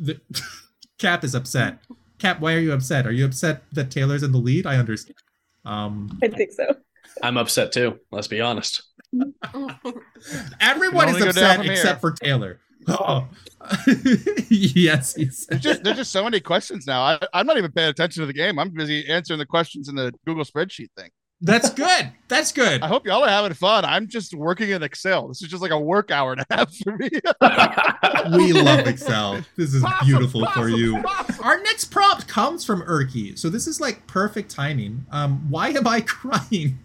The Cap is upset. Cap, why are you upset? Are you upset that Taylor's in the lead? I understand. Um, I think so. I'm upset too. Let's be honest. everyone is only go down upset from here. except for Taylor. Oh. yes, he There's just there's just so many questions now. I, I'm not even paying attention to the game. I'm busy answering the questions in the Google spreadsheet thing. That's good. That's good. I hope y'all are having fun. I'm just working in Excel. This is just like a work hour and a half for me. We love Excel. This is beautiful for you. Our next prompt comes from Erky, so this is like perfect timing. Um, why am I crying?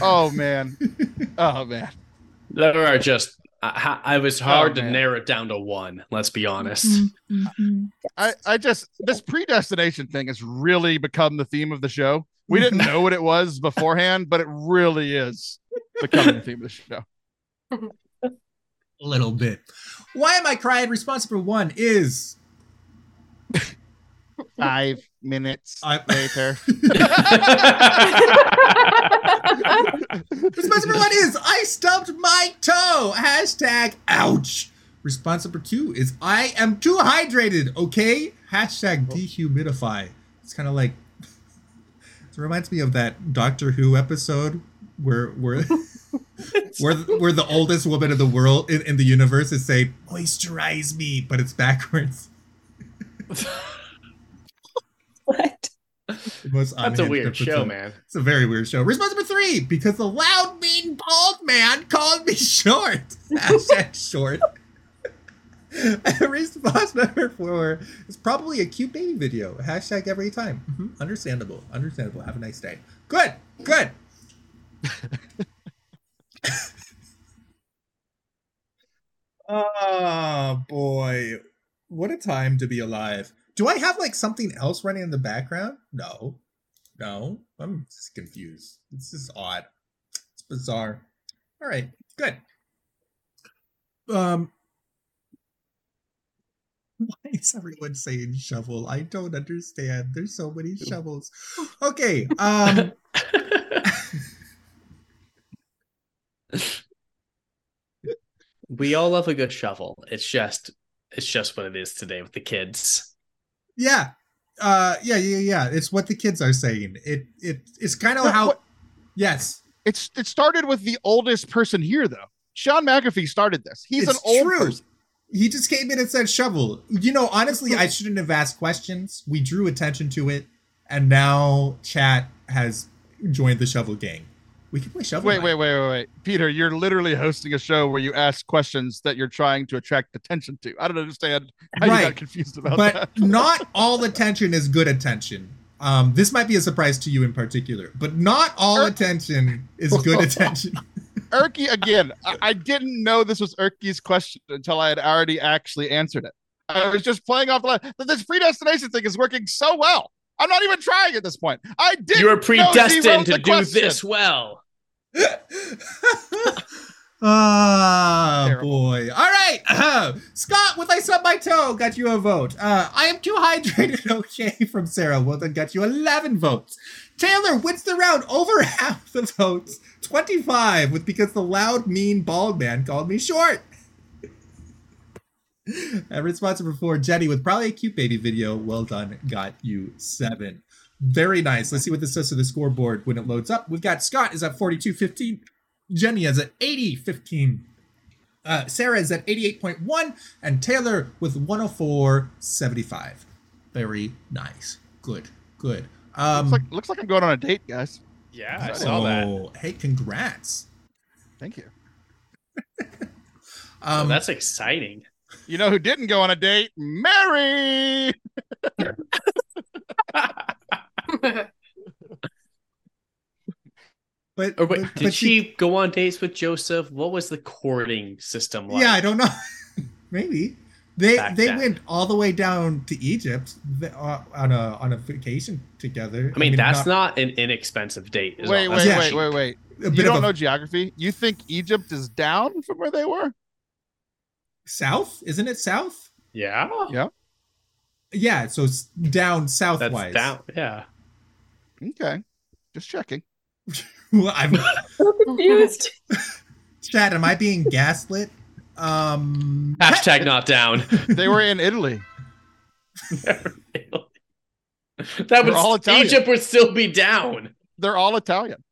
oh man. Oh man. There are just. I, I was hard to narrow it down to one. Let's be honest. Mm-hmm. I, I just this predestination thing has really become the theme of the show. We didn't know what it was beforehand, but it really is becoming the theme of the show. A little bit. Why am I crying? Responsible one is Five minutes I- later. Response number one is I stubbed my toe. Hashtag ouch. Response number two is I am too hydrated. Okay. Hashtag oh. dehumidify. It's kind of like it reminds me of that Doctor Who episode where where where where the oldest woman in the world in, in the universe is saying moisturize me, but it's backwards. What? The most That's a unhinged weird show, man. It's a very weird show. Response number three, because the loud, mean, bald man called me short. Hashtag short. Response number four is probably a cute baby video. Hashtag every time. Mhm. Understandable. Understandable. Have a nice day. Good. Good. oh boy. What a time to be alive. Do I have like something else running in the background? No. No, I'm just confused. This is odd. It's bizarre. All right. Good. Um. Why is everyone saying shovel? I don't understand. There's so many shovels. Okay. Um. we all love a good shovel. It's just it's just what it is today with the kids. Yeah. Uh. Yeah. Yeah. Yeah. It's what the kids are saying. It. It. It's kind of how. what- Yes. It's it started with the oldest person here though. Sean McAfee started this. He's it's an old true. person. He just came in and said shovel. You know, honestly, I shouldn't have asked questions. We drew attention to it, and now chat has joined the shovel gang. We can play shovel. Wait, Knight. wait, wait, wait, wait. Peter, you're literally hosting a show where you ask questions that you're trying to attract attention to. I don't understand how you got confused about but that. not all attention is good attention. Um, this might be a surprise to you in particular, but not all Er- attention is good attention. Erky, again, I, I didn't know this was Erky's question until I had already actually answered it. I was just playing off the line. But This predestination thing is working so well. I'm not even trying at this point. I did. You are know predestined to do question. this well. Ah, Terrible. boy. All right. Scott, with I sub my toe, got you a vote. Uh, I am too hydrated, okay, from Sarah. Well, then got you 11 votes. Taylor wins the round over half the votes, 25, with because the loud, mean, bald man called me short. And responsible for Jenny with probably a cute baby video. Well done. Got you seven. Very nice. Let's see what this does to the scoreboard when it loads up. We've got Scott is at 42 15. Jenny is at 80 15. Uh, Sarah is at 88.1. And Taylor with 104 75. Very nice. Good. Good. Um, looks, like, looks like I'm going on a date, guys. Yeah, I saw that. oh, Hey, congrats. Thank you. Oh, Um, that's exciting. You know who didn't go on a date? Mary. but, Or wait, but- did but she go on dates with Joseph? What was the courting system like? Yeah, I don't know. Maybe they Back they then. went all the way down to Egypt uh, on a on a vacation together. I mean, that's not, an inexpensive date. is Wait, all. wait, Yeah. wait, cheap. wait, wait. a You don't a know geography? You think Egypt is down from where they were? south, isn't it south? Yeah, Yeah. Yeah, so it's down that's down. Yeah, Okay. Just checking. Well, I'm So confused. Chad. Am I being gaslit? Um, hashtag not down. They were in Italy. that We're would all Italian. Egypt would still be down. They're all Italian.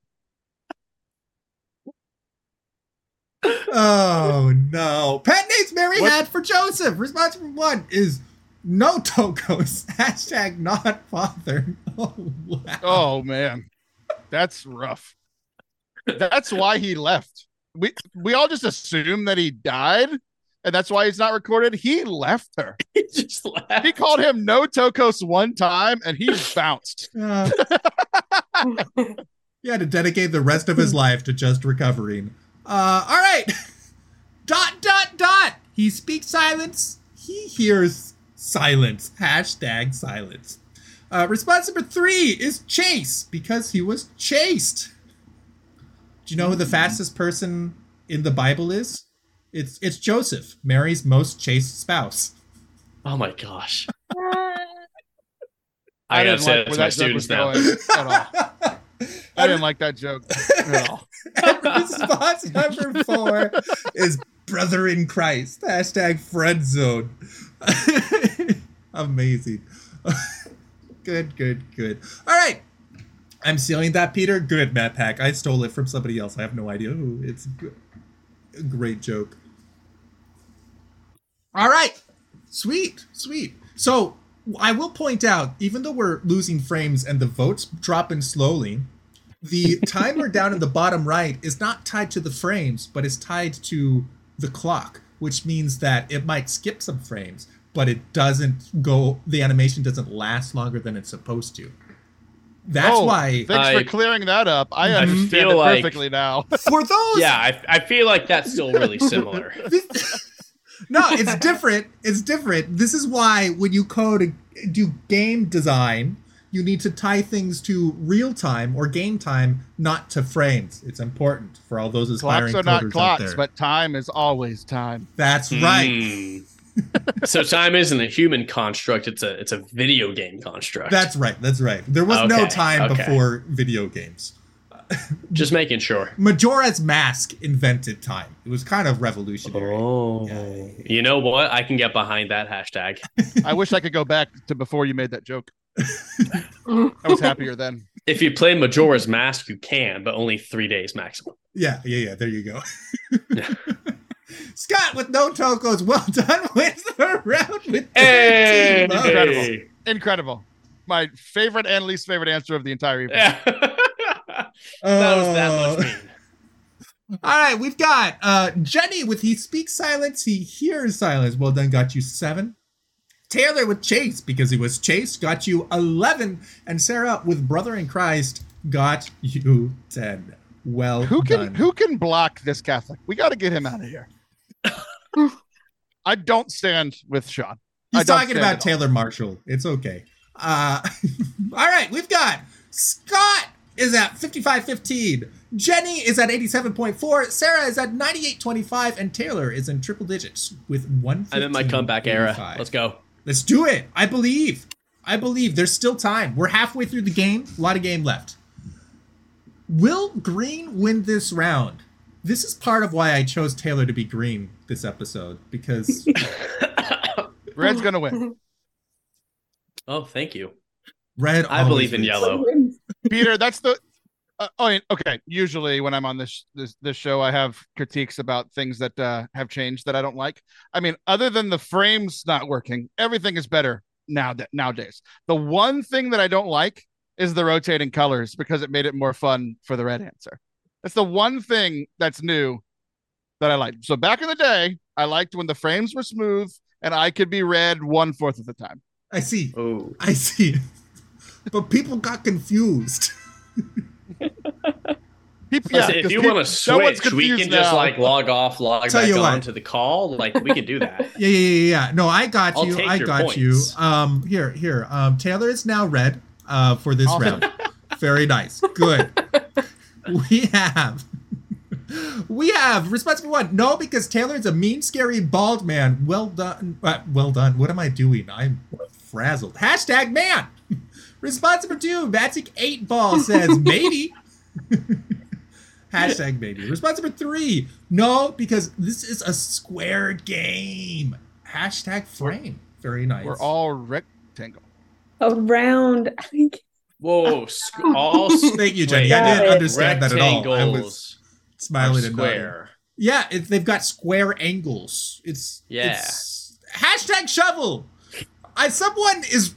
Oh no! Pet names Mary What? had for Joseph. Response number one is no tokos. Hashtag not father. Oh wow. Oh man. That's rough. That's why he left. We we all just assume that he died, and that's why he's not recorded. He left her. He just left. He called him no tokos one time and he bounced. Uh, had to dedicate the rest of his life to just recovering. Uh, all right. dot dot dot. He speaks silence. He hears silence. Hashtag silence. Uh, response number three is chase because he was chased. Do you know who the fastest person in the Bible is? It's it's Joseph, Mary's most chaste spouse. Oh my gosh. I, I, didn't say like where that joke was now. going at all. I didn't like that joke at all. Response number four is brother in Christ. Hashtag friend zone. Amazing. good, good, good. All right. I'm stealing that, Peter. Good, MapHack. I stole it from somebody else. I have no idea who. It's a great joke. All right. Sweet, sweet. So I will point out, even though we're losing frames and the votes dropping slowly, the timer down in the bottom right is not tied to the frames, but is tied to the clock, which means that it might skip some frames, but it doesn't go, the animation doesn't last longer than it's supposed to. That's Oh, why, Thanks I- for clearing that up. I I understand feel it like- perfectly now. for those. Yeah, I, I feel like that's still really similar. no, it's different. It's different. This is why when you code do game design, you need to tie things to real time or game time, not to frames. It's important for all those aspiring Clocks are not coders out clocks, there. but time is always time. That's right. Hmm. so time isn't a human construct; it's a it's a video game construct. That's right. That's right. There was no time okay. before video games. just making sure. Majora's Mask invented time. It was kind of revolutionary. Oh, Yeah. you know what? I can get behind that hashtag. I wish I could go back to before you made that joke. I was happier then. If you play Majora's Mask, you can, but only three days maximum. Yeah, yeah, yeah. There you go. Yeah. Scott with no tokos. Well done. Wins the round with 13 Hey! Incredible. Incredible. My favorite and least favorite answer of the entire evening. Yeah. that was that much mean. All right, we've got uh Jenny with he speaks silence, he hears silence. Well done, got you seven. Taylor with Chase because he was chased, got you eleven, and Sarah with Brother in Christ got you ten. Well Who can done. who can block this Catholic? We got to get him out of here. I don't stand with Sean. He's talking about. Taylor Marshall. It's okay. Uh, all right, we've got Scott is at 55.15. Jenny is at 87.4. Sarah is at 98.25. And Taylor is in triple digits with one. I'm in my comeback era. Let's go. Let's do it. I believe. I believe there's still time. We're halfway through the game. A lot of game left. Will Green win this round? This is part of why I chose Taylor to be green this episode because Red's gonna win. oh, thank you. red. I always believe in wins. yellow. Peter, that's the. Uh, oh, okay. Usually, when I'm on this this this show, I have critiques about things that uh, have changed that I don't like. I mean, other than the frames not working, everything is better now that nowadays. The one thing that I don't like is the rotating colors because it made it more fun for the red answer. That's the one thing that's new that I like. So back in the day, I liked when the frames were smooth and I could be red one fourth of the time. I see. Oh, I see. But people got confused. People, Listen, if 'cause you want to no one's switch, we confused can just now. like log off, log Tell back on what. to the call. Like we can do that. Yeah, yeah, yeah, yeah. No, I got I'll you. take I your got you. Um, here, here. Um, Taylor is now red. Uh, for this Awesome. round. Very nice. Good. We have. We have responsible one. No, because Taylor is a mean, scary, bald man. Well done. Uh, well done. What am I doing? I'm frazzled. Hashtag man. Responsible two. Magic eight ball says maybe. Hashtag maybe. Responsible three. No, because this is a square game. Hashtag frame. Very nice. We're all rectangle. Around. Whoa, squ- all Thank you, Jenny. I didn't understand that at all. I was smiling and nodding. square. Yeah, it, they've got square angles. It's Yeah. It's, hashtag shovel. I someone is.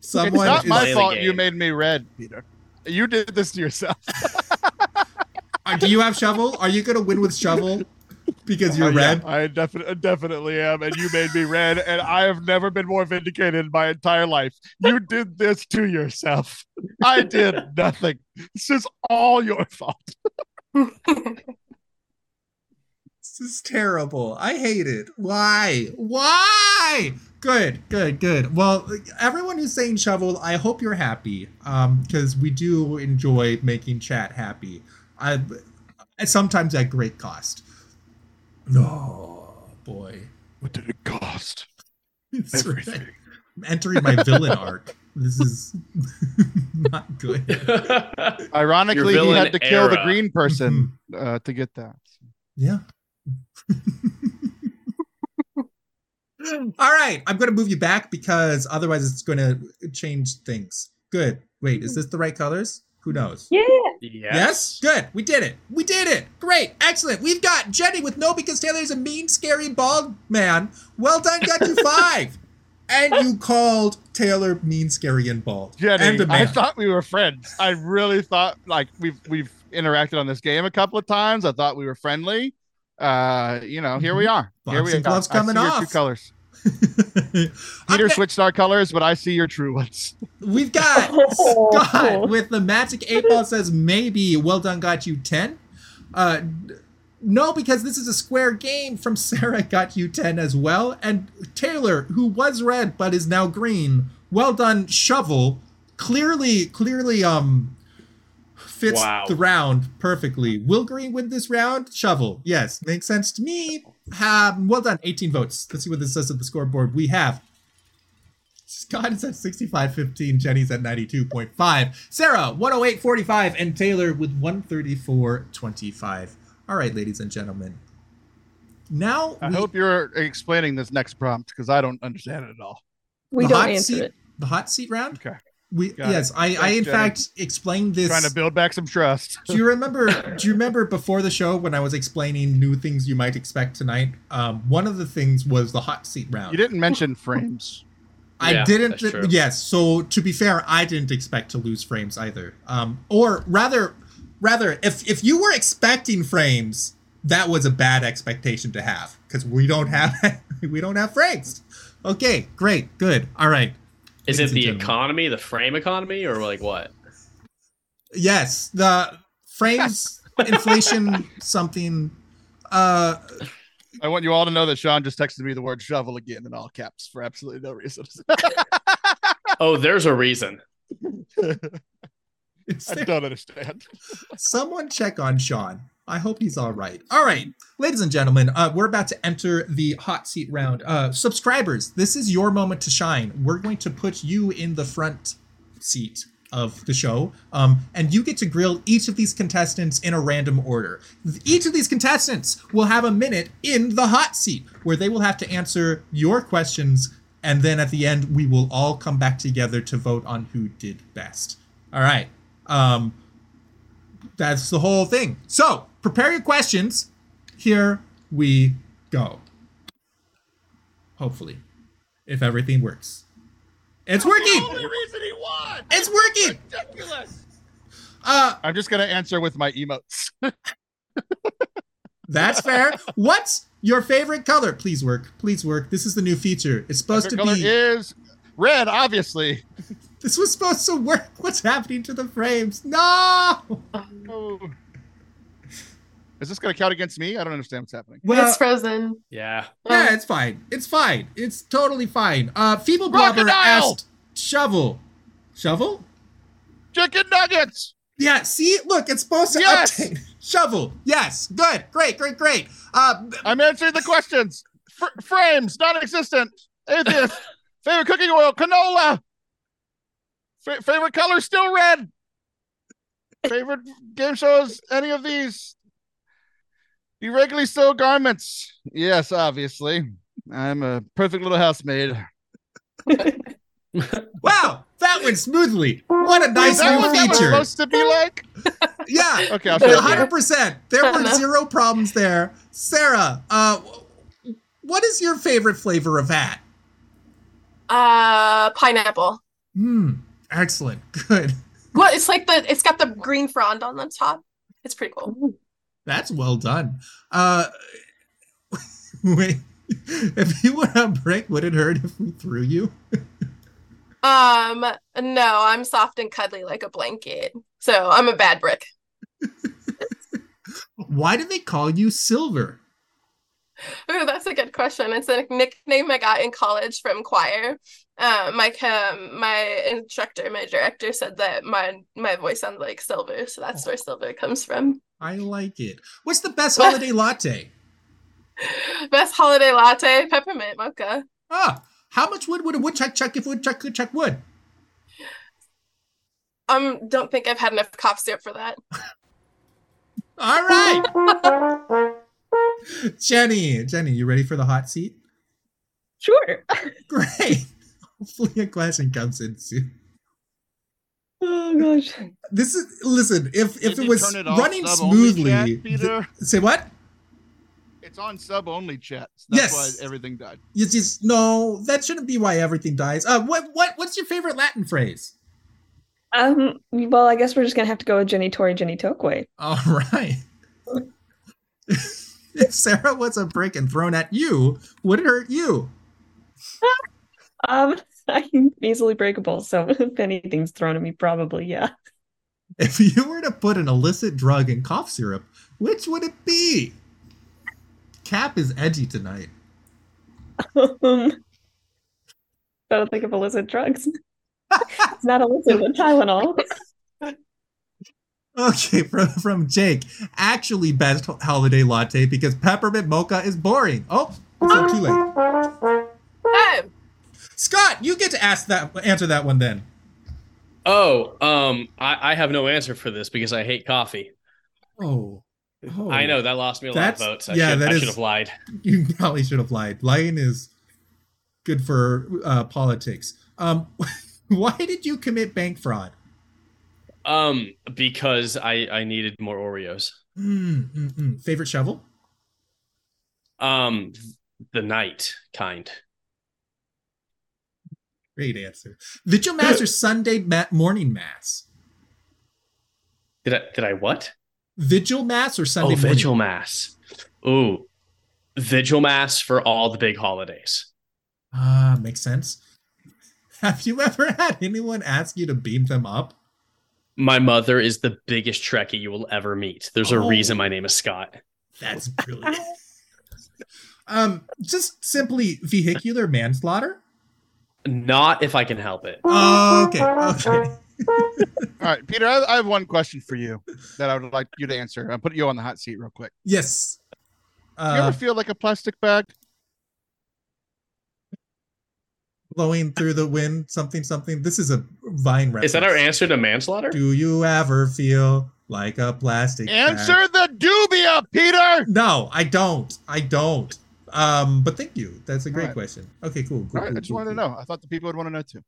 Someone it's not is. my Play fault you made me red, Peter. You did this to yourself. Uh, do you have shovel? Are you gonna win with shovel? Because you're Uh, yeah, red. I definitely definitely am, and you made me red, and I have never been more vindicated in my entire life. You did this to yourself. I did nothing. This is all your fault. This is terrible. I hate it. Why? Why? Good, good, good. Well, everyone who's saying shovel, I hope you're happy. Um, because we do enjoy making chat happy. I sometimes at great cost. No, boy. What did it cost? It's right. I'm entering my villain arc. This is not good. Ironically, he had to kill the green person uh, to get that. Yeah. All right, I'm going to move you back because otherwise it's going to change things. Good. Wait, is this the right colors? Who knows? Yeah. Yes. Good. We did it. We did it. Great. Excellent. We've got Jenny with no because Taylor is a mean, scary, bald man. Well done. Got you five. and you called Taylor mean, scary, and bald. Jenny, and a I man. thought we were friends. I really thought like we've we've interacted on this game a couple of times. I thought we were friendly. Uh, you know, here we are. Here we are. gloves I see coming your off. true colors. Peter Okay, switched our colors, but I see your true ones. We've got Oh. Scott with the magic eight ball says maybe. Well done, got you ten. Uh, no, because this is a square game. From Sarah, got you ten as well. And Taylor, who was red but is now green, Well done, shovel. Clearly, clearly, um, fits Wow. the round perfectly. Will Green win this round? Shovel. Yes, makes sense to me. Um, well done. 18 votes. Let's see what this says at the scoreboard. We have Scott is at 65.15, Jenny's at 92.5, Sarah 108.45, and Taylor with 134.25. All right, ladies and gentlemen. Now I we- hope you're explaining this next prompt because I don't understand it at all. We the don't answer seat, it. The hot seat round. Okay. We Got yes, I I Thanks, in Jenny. fact explained this. Trying to build back some trust. do you remember? do you remember before the show when I was explaining new things you might expect tonight? Um, one of the things was the hot seat round. You didn't mention frames. I Yeah, didn't. that's. Yes. So to be fair, I didn't expect to lose frames either. Um, or rather, rather, if if you were expecting frames, that was a bad expectation to have because we don't have we don't have frames. Okay, great, good, all right. Is it the gentlemen. economy, the frame economy, or like what? Yes, the frames inflation something. Uh, I want you all to know that Sean just texted me the word shovel again in all caps for absolutely no reason. Oh, there's a reason. is I don't understand. Someone check on Sean. I hope he's all right. All right, ladies and gentlemen, uh, we're about to enter the hot seat round. Uh, subscribers, this is your moment to shine. We're going to put you in the front seat of the show, um, and you get to grill each of these contestants in a random order. Each of these contestants will have a minute in the hot seat where they will have to answer your questions, and then at the end, we will all come back together to vote on who did best. All right. Um, that's the whole thing. So prepare your questions. Here we go. Hopefully, if everything works. It's working. reason he won. It's working. Ridiculous. Uh, I'm just gonna answer with my emotes. that's fair. What's your favorite color? Please work. Please work. This is the new feature. It's supposed to be color be. is red, obviously. This was supposed to work. What's happening to the frames? No. Oh. Is this gonna count against me? I don't understand what's happening. Well, it's frozen. Yeah. Yeah, it's fine. It's fine. It's totally fine. Uh, Feeble Blobber asked Shovel. Shovel? Chicken nuggets. Yeah, see? Look, it's supposed to Yes! update. Shovel. Yes. Good. Great, great, great. Uh, I'm answering the questions. Fr- frames, non-existent. Atheist. favorite cooking oil, canola. Fa- favorite color, still red. Favorite game shows, any of these. You regularly sew garments. Yes, obviously. I'm a perfect little housemaid. wow, that went smoothly. What a nice Is that new what that was supposed to be like? Yeah. Okay, I'll shut hundred percent. There were zero problems there. Sarah, uh, what is your favorite flavor of that? Uh, pineapple. Hmm. Excellent. Good. Well, It's like the. It's got the green frond on the top. It's pretty cool. That's well done. Uh, wait. If you were on break, would it hurt if we threw you? Um, no, I'm soft and cuddly like a blanket. So I'm a bad brick. Why do they call you Silver? Oh, that's a good question. It's a nickname I got in college from choir. Um, my um, my instructor, my director said that my my voice sounds like silver, so that's where silver comes from. I like it. What's the best holiday latte? Best holiday latte, peppermint mocha. Ah, how much wood would a woodchuck chuck if woodchuck could chuck wood? Um, don't think I've had enough cough syrup for that. All right. Jenny, Jenny, you ready for the hot seat? Sure. Great. Hopefully a question comes in soon. Oh gosh. This is listen, if if Did it was it running smoothly. chat, th- say what? It's on sub only chat. That's Yes. why everything died. You just no, that shouldn't be why everything dies. Uh what what what's your favorite Latin phrase? Um. Well, I guess we're just gonna have to go with Genitori, Jenny Tokwe. All right. if Sarah was a brick and thrown at you, would it hurt you? Um. I'm easily breakable, so if anything's thrown at me, probably yeah. If you were to put an illicit drug in cough syrup, which would it be? Cap is edgy tonight. Um. I don't think of illicit drugs. It's not a listen, but Tylenol. Okay, from, from Jake. Actually, best holiday latte because peppermint mocha is boring. Oh, so too late. Hey, Scott, you get to ask that answer that one then. Oh, um, I, I have no answer for this because I hate coffee. Oh, oh. I know that lost me a That's- lot of votes. I yeah, should, that I is- should have lied. You probably should have lied. Lying is good for uh, politics. Um, why did you commit bank fraud? Um, because I I needed more Oreos. Mm, mm, mm. Favorite shovel? Um, the night kind. Great answer. Vigil Mass or Sunday ma- morning mass? Did I did I what? Vigil Mass or Sunday oh, morning? vigil mass. Ooh, vigil mass for all the big holidays. Ah, makes sense. Have you ever had anyone ask you to beam them up? My mother is the biggest Trekkie you will ever meet. There's a Oh. reason my name is Scott. That's brilliant. um, just simply vehicular manslaughter. Not if I can help it. Okay, okay. All right, Peter, I, I have one question for you that I would like you to answer. I'll put you on the hot seat real quick. Yes. Do you Uh, ever feel like a plastic bag? blowing through the wind, something, something. This is a Vine reference. Is that our answer to manslaughter? Do you ever feel like a plastic? bag? Answer the dubia, Peter. No, I don't. I don't. Um, but thank you. That's a great Alright. question. Okay, cool. cool, right, cool, I just cool, wanted to know. I thought the people would want to know too.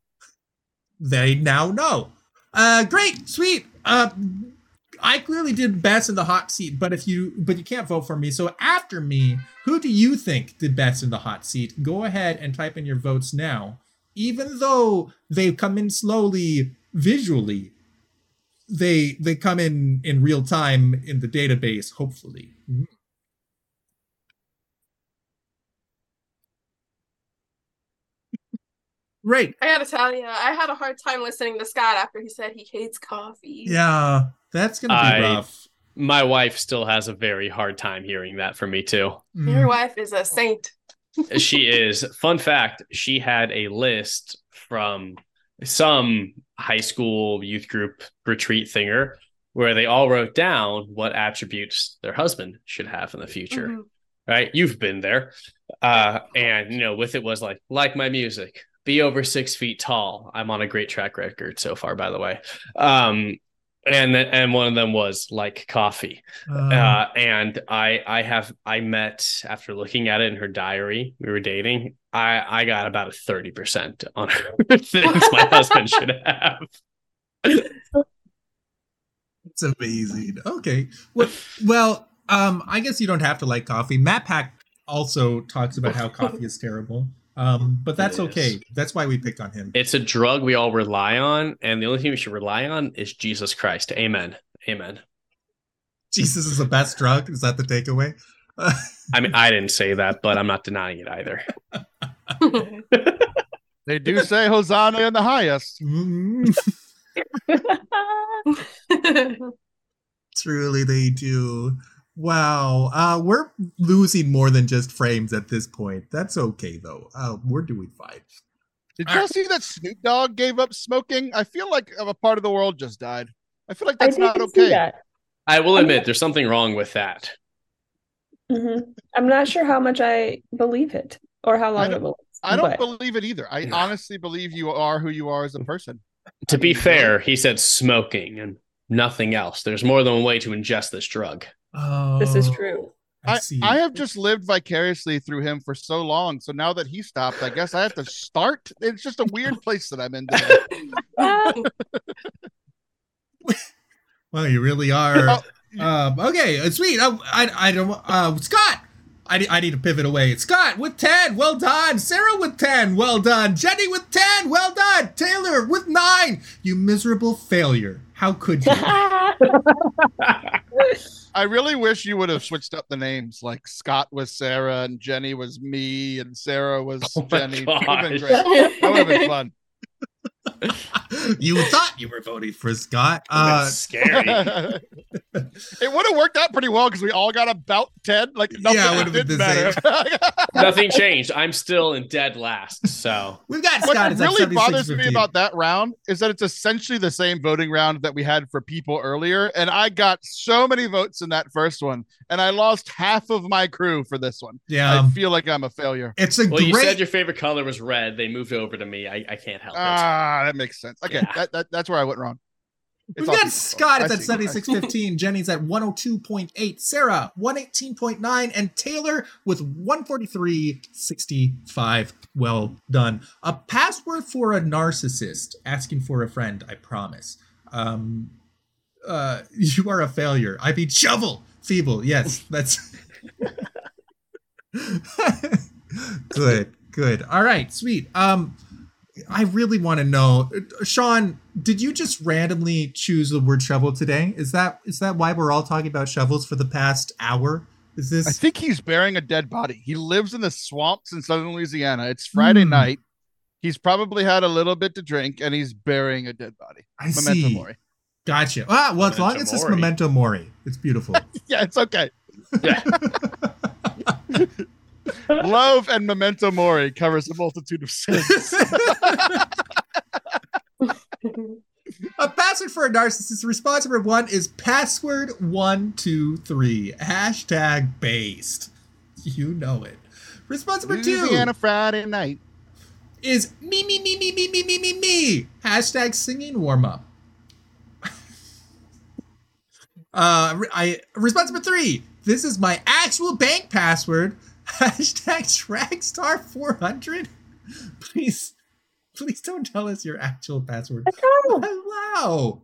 They now know. Uh, great, sweet. Uh, I clearly did best in the hot seat, but if you but you can't vote for me. So after me, who do you think did best in the hot seat? Go ahead and type in your votes now. Even though they come in slowly visually, they they come in in real time in the database. Hopefully. Great. I gotta tell you, I had a hard time listening to Scott after he said he hates coffee. Yeah, that's gonna be I- rough. My wife still has a very hard time hearing that from me too. Mm. Your wife is a saint. she is. Fun fact: she had a list from some high school youth group retreat thinger where they all wrote down what attributes their husband should have in the future. Mhm. Right? You've been there, uh, and you know, with it was like like my music, be over six feet tall. I'm on a great track record so far, by the way. Um, and and one of them was like coffee Uh, uh, and I I have I met after looking at it in her diary. We were dating. I I got about a thirty percent on her things my husband should have. It's amazing. Okay. Well, well, um, I guess you don't have to like coffee. MapHack also talks about how coffee is terrible. Um, but that's okay. That's why we picked on him. It's a drug we all rely on, and the only thing we should rely on is Jesus Christ. Amen. Amen. Jesus is the best drug. Is that the takeaway? I mean, I didn't say that, but I'm not denying it either. They do say Hosanna in the highest. Mm, truly, they do. Wow. Uh, we're losing more than just frames at this point. That's okay though. Uh, we're doing fine. Did All y'all right. see that Snoop Dogg gave up smoking? I feel like a part of the world just died. I feel like that's did not okay. that. I will admit there's something wrong with that. hmm I'm not sure how much I believe it or how long don't- it will. I don't but- believe it either. I honestly believe you are who you are as a person. To I be mean, fair, he said smoking and nothing else. There's more than one way to ingest this drug. Oh, This is true. I, I. I have just lived vicariously through him for so long. So now that he stopped, I guess I have to start. It's just a weird place that I'm in. Today. Well, you really are. Oh, Um, okay, uh, sweet. I, I, I don't. Uh, Scott, I, I need to pivot away. Scott with ten, well done. Sarah with ten, well done. Jenny with ten, well done. Taylor with nine. You miserable failure. How could you? I really wish you would have switched up the names. Like Scott was Sarah and Jenny was me and Sarah was Oh Jenny. That would have been great. That would have been fun. you thought you were voting for Scott. Uh, scary. It would have worked out pretty well because we all got about 10. Like, nothing Yeah, it it would've been did the matter. Nothing changed. I'm still in dead last. So We've got what Scott. It's at really bothers me about that round is that it's essentially the same voting round that we had for people earlier. And I got so many votes in that first one, and I lost half of my crew for this one. Yeah, I feel like I'm a failure. it's a well, you said your favorite color was red. They moved over to me. I, I can't help it. Ah, that makes sense. Okay, Yeah. that, that, that's where I went wrong. We've got Scott. fault. It's I at see. 76.15. Jenny's at 102.8. Sarah, 118.9. And Taylor with 143.65. Well done. A password for a narcissist. Asking for a friend, I promise. Um, uh, you are a failure. I mean, shovel. Feeble. Yes, that's. good, good. All right, sweet. Um, I really want to know, Sean. Did you just randomly choose the word shovel today? Is that is that why we're all talking about shovels for the past hour? Is this? I think he's burying a dead body. He lives in the swamps in southern Louisiana. It's Friday Hmm. night. He's probably had a little bit to drink and he's burying a dead body. I Memento see. Mori. Gotcha. Ah, well, as long Memento as it's memento mori, it's beautiful. Yeah, it's okay. Yeah. Love and memento mori covers a multitude of sins. a password for a narcissist. Response number one is password one two three. Hashtag based. You know it. Response number two. Louisiana Friday night. is me me me me me me me me me hashtag singing warm up. uh, I response number three. This is my actual bank password. Hashtag Trackstar four hundred. Please, please don't tell us your actual password. Hello.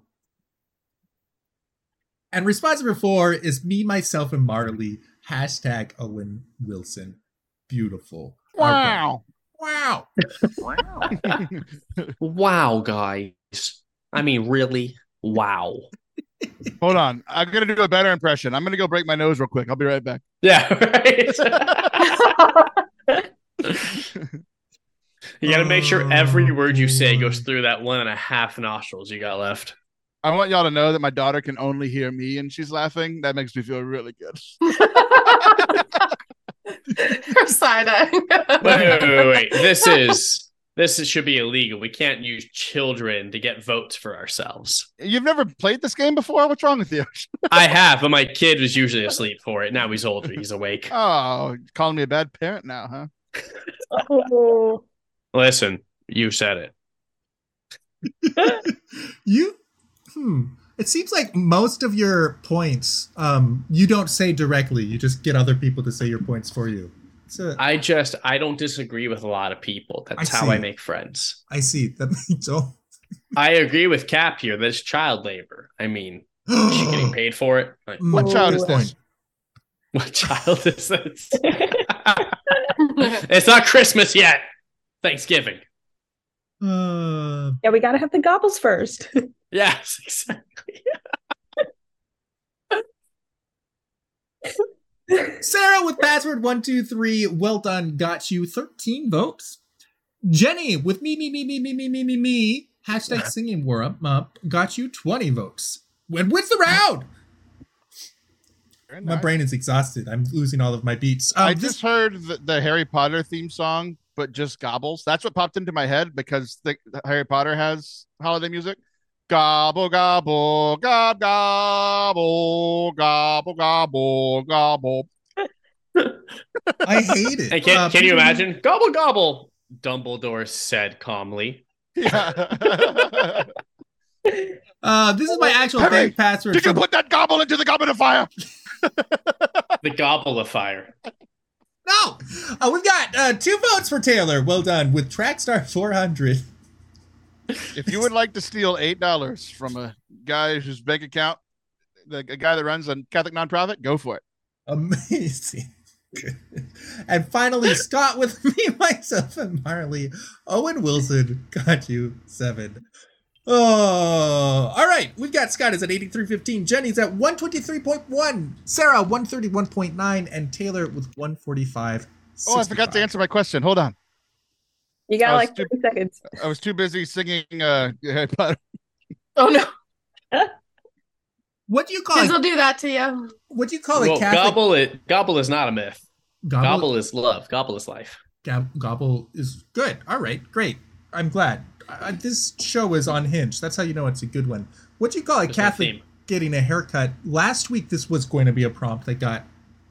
And response number four is me, myself, and Marley. Hashtag Owen Wilson. Beautiful. Wow. Wow. wow, Wow, guys. I mean, really? Wow. Hold on. I'm going to do a better impression. I'm going to go break my nose real quick. I'll be right back. Yeah, right. You got to make sure every oh, word you say goes through that one and a half nostrils you got left. I want y'all to know that my daughter can only hear me and she's laughing. That makes me feel really good. Her side eye. Wait, wait, wait, wait. This is this should be illegal. We can't use children to get votes for ourselves. You've never played this game before? What's wrong with you? I have, but my kid was usually asleep for it. Now he's older. He's awake. Oh, calling me a bad parent now, huh? Oh, Listen, you said it. you hmm it seems like most of your points um you don't say directly you just get other people to say your points for you it's a, I, I just I don't disagree with a lot of people. That's I how I make friends. I see that means oh I agree with Cap here. That it's child labor. I mean, is she getting paid for it? Like, What Mm, child is this? what child is this? it's not Christmas yet. Thanksgiving. uh, yeah, we gotta have the gobbles first. Yes, exactly. Sarah with password 123 well done. Got you 13 votes. Jenny with me me me me me me me me me. Hashtag singing war up. Up got you 20 votes. When wins the round. Very my brain is exhausted. I'm losing all of my beats. Um, I this- just heard the, the Harry Potter theme song, but just gobbles. That's what popped into my head because the, Harry Potter has holiday music. Gobble, gobble, gob, gobble, gobble, gobble, gobble. I hate it. And can, Uh, can you imagine? Gobble gobble. Dumbledore said calmly. Yeah. Uh, this is my actual Harry, bank password. Did you put that gobble into the goblet of fire? The gobble of fire. no, uh, we've got uh, two votes for Taylor. Well done with Trackstar 400. If you would like to steal eight dollars from a guy whose bank account, the a guy that runs a Catholic nonprofit, go for it. Amazing. And finally, Scott with me, myself, and Marley. Owen Wilson got you seven. Oh, all right. We've got Scott is at 83.15. Jenny's at 123.1. Sarah, 131.9. And Taylor with 145. Oh, I forgot to answer my question. Hold on. You got I was like too- 30 seconds. I was too busy singing uh Harry Potter. oh no. What do you call Kids it? will do that to you. What do you call well, it? Catholic gobble it. Gobble is not a myth. gobble. Gobble is love. Gobble is life. Gab- gobble is good. All right, great. I'm glad. I, this show is unhinged. That's how you know it's a good one. What do you call it? That's Catholic getting a haircut. Last week, this was going to be a prompt that got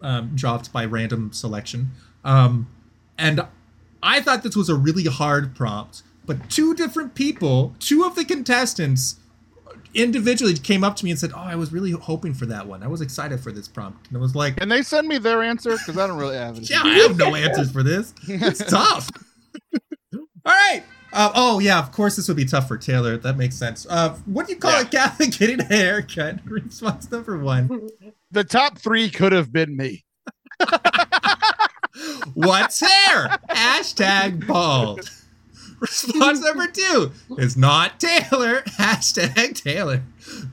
um, dropped by random selection. Um, and I thought this was a really hard prompt, but two different people, two of the contestants, individually came up to me and said, "Oh, I was really hoping for that one. I was excited for this prompt." And I was like, "And they send me their answer? Because I don't really have it. "Yeah, I have no answers for this. It's tough." All right. Uh, oh yeah, of course this would be tough for Taylor. That makes sense. Uh, what do you call Yeah. a Catholic getting a haircut? Response number one. The top three could have been me. What's hair? Hashtag bald. Response number two is not Taylor. Hashtag Taylor.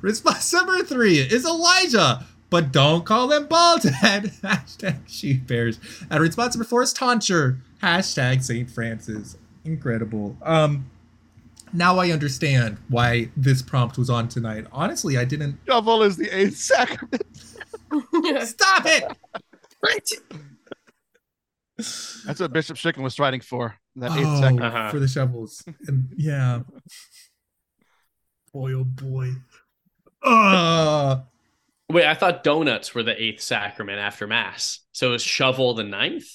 Response number three is Elijah, but don't call them bald head. Hashtag sheep bears. And response number four is tonsure. Hashtag St. Francis. Incredible. Um, now I understand why this prompt was on tonight. Honestly, I didn't. Double is the eighth sacrament. Stop it! That's what Bishop Chicken was fighting for. That eighth Oh, sacrament. Uh-huh. for the shovels. And yeah. Boy, oh boy. Uh, Wait, I thought donuts were the eighth sacrament after mass. So is shovel the ninth?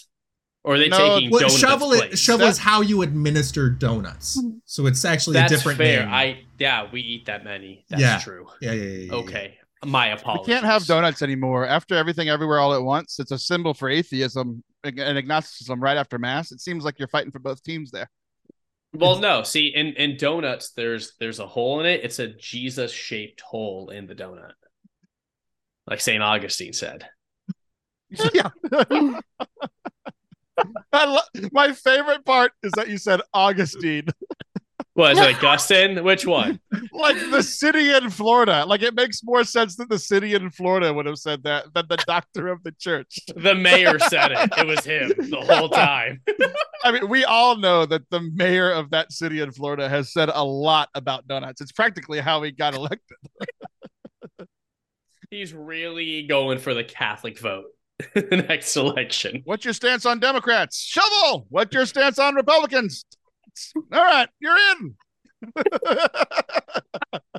Or are they No, taking well, donuts shovel place? it, shovel is how you administer donuts. So it's actually That's a different fair. name. I yeah, we eat that many. That's Yeah. true. yeah, yeah, yeah, yeah, yeah. Okay. My apologies. We can't have donuts anymore. After everything everywhere all at once, it's a symbol for atheism and agnosticism right after mass. It seems like you're fighting for both teams there. Well, no. See, in in donuts, there's there's a hole in it. It's a Jesus shaped hole in the donut, like Saint Augustine said. yeah. Lo- my favorite part is that you said Augustine, Was it Augustine? Which one? like the city in Florida. Like it makes more sense that the city in Florida would have said that than the doctor of the church. The mayor said it. It was him the whole time. I mean, we all know that the mayor of that city in Florida has said a lot about donuts. It's practically how he got elected. He's really going for the Catholic vote the next election. What's your stance on Democrats? Shovel. What's your stance on Republicans? All right, you're in.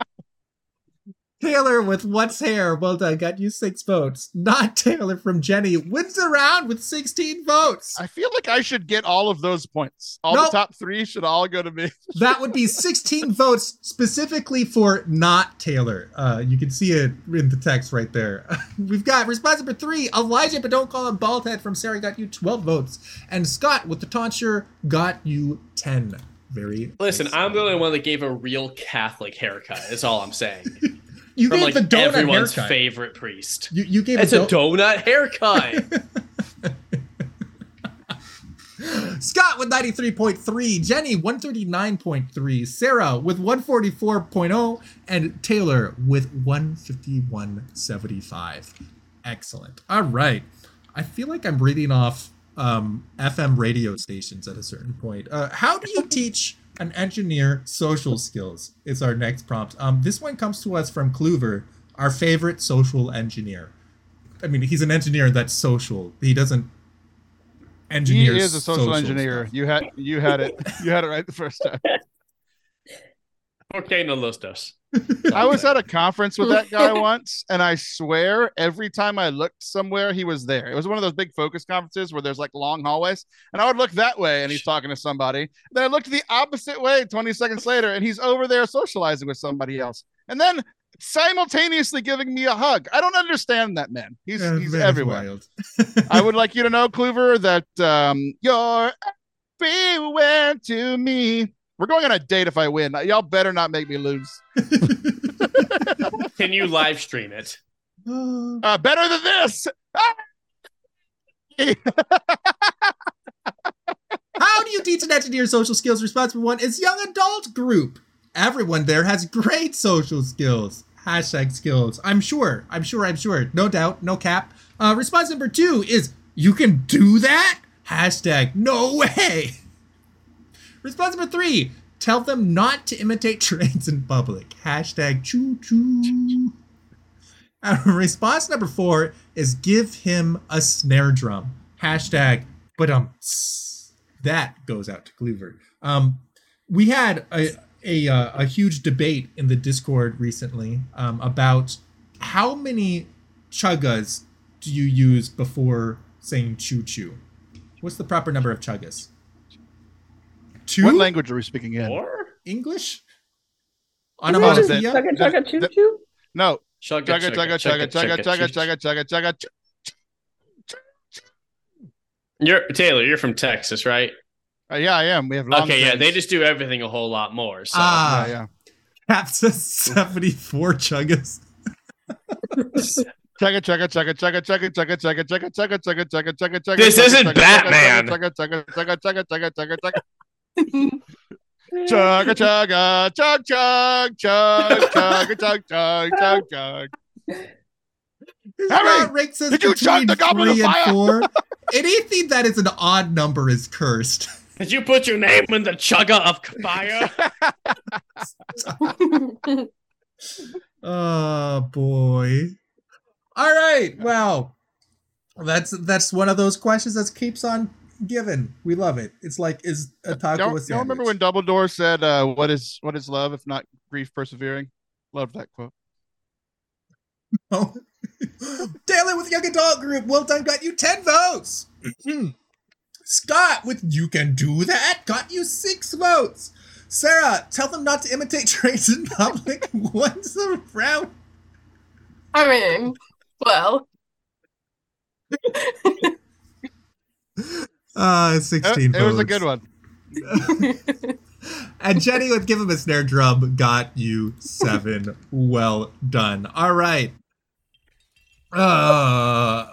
Taylor with what's hair? Well done, got you six votes. Not Taylor from Jenny wins the round with 16 votes. I feel like I should get all of those points. All Nope. the top three should all go to me. That would be 16 votes specifically for not Taylor. Uh, you can see it in the text right there. We've got response number three, Elijah, but don't call him Baldhead from Sarah got you 12 votes. And Scott with the tonsure got you 10. Very Listen, nice. I'm the only one that gave a real Catholic haircut. Is all I'm saying. you From gave like the donut everyone's haircut. favorite priest. You, you gave It's a a donut haircut. Scott with 93.3, Jenny 139.3, Sarah with 144.0, and Taylor with 151.75. Excellent. All right. I feel like I'm reading off um, FM radio stations at a certain point. Uh, how do you teach an engineer social skills? Is our next prompt. Um, this one comes to us from Kluver, our favorite social engineer. I mean, he's an engineer that's social. He doesn't engineer. He is a social, social engineer. stuff. You had you had it. You had it right the first time. Okay, no los dos. I was at a conference with that guy once, and I swear every time I looked somewhere, he was there. It was one of those big focus conferences where there's like long hallways, and I would look that way, and he's talking to somebody. Then I looked the opposite way 20 seconds later, and he's over there socializing with somebody else, and then simultaneously giving me a hug. I don't understand that man. He's Yeah, he's that is everywhere. wild. I would like you to know, Kluver, that um, you're everywhere to me. We're going on a date if I win. Y'all better not make me lose. Can you live stream it? Uh, better than this. How do you teach an engineer social skills? Responsible one is young adult group. Everyone there has great social skills. Hashtag skills. I'm sure. I'm sure. I'm sure. No doubt. No cap. Uh, response number two is you can do that. Hashtag no way. Response number three. Tell them not to imitate trains in public. Hashtag choo choo. Response number four is give him a snare drum. Hashtag, but um, that goes out to Cleaver. Um, we had a a, uh, a huge debate in the Discord recently um, about how many chuggas do you use before saying choo choo? What's the proper number of chuggas? Two What language are we speaking in? Or English? Isn't it Onomatopoeia? chugga chugga choo choo? No. chugga Chugga chugga chugga chugga chugga chugga chugga chugga. You're Taylor. You're from Texas, right? Uh, yeah, I am. We have long Okay, yeah. They just do everything a whole lot more. So Ah, Yeah, yeah. Caps says 74 chuggas. Chugga chugga chugga chugga chugga chugga chugga chugga chugga chugga chugga chugga chugga. This isn't Batman. Chugga chugga chugga chugga chugga chugga chugga chug a chug a chug chug chug chug chug chug chug. Harry, did you chug the Goblet of fire? Four, anything that is an odd number is cursed. Did you put your name in the Chugger of fire? oh boy! All right, well, that's that's one of those questions that keeps on giving. We love it. It's like is a taco Don't, a don't remember when Dumbledore said, uh, "What is what is love if not grief persevering"? Love that quote. Oh. Taylor with Young Adult Group. Well done. Got you 10 votes. Scott with You Can Do That. Got you six votes. Sarah, tell them not to imitate trains in public once around. I mean, well, Uh, Uh, 16 it was a good one. And Jenny with Give Him a Snare Drum got you seven. well done. All right. Uh,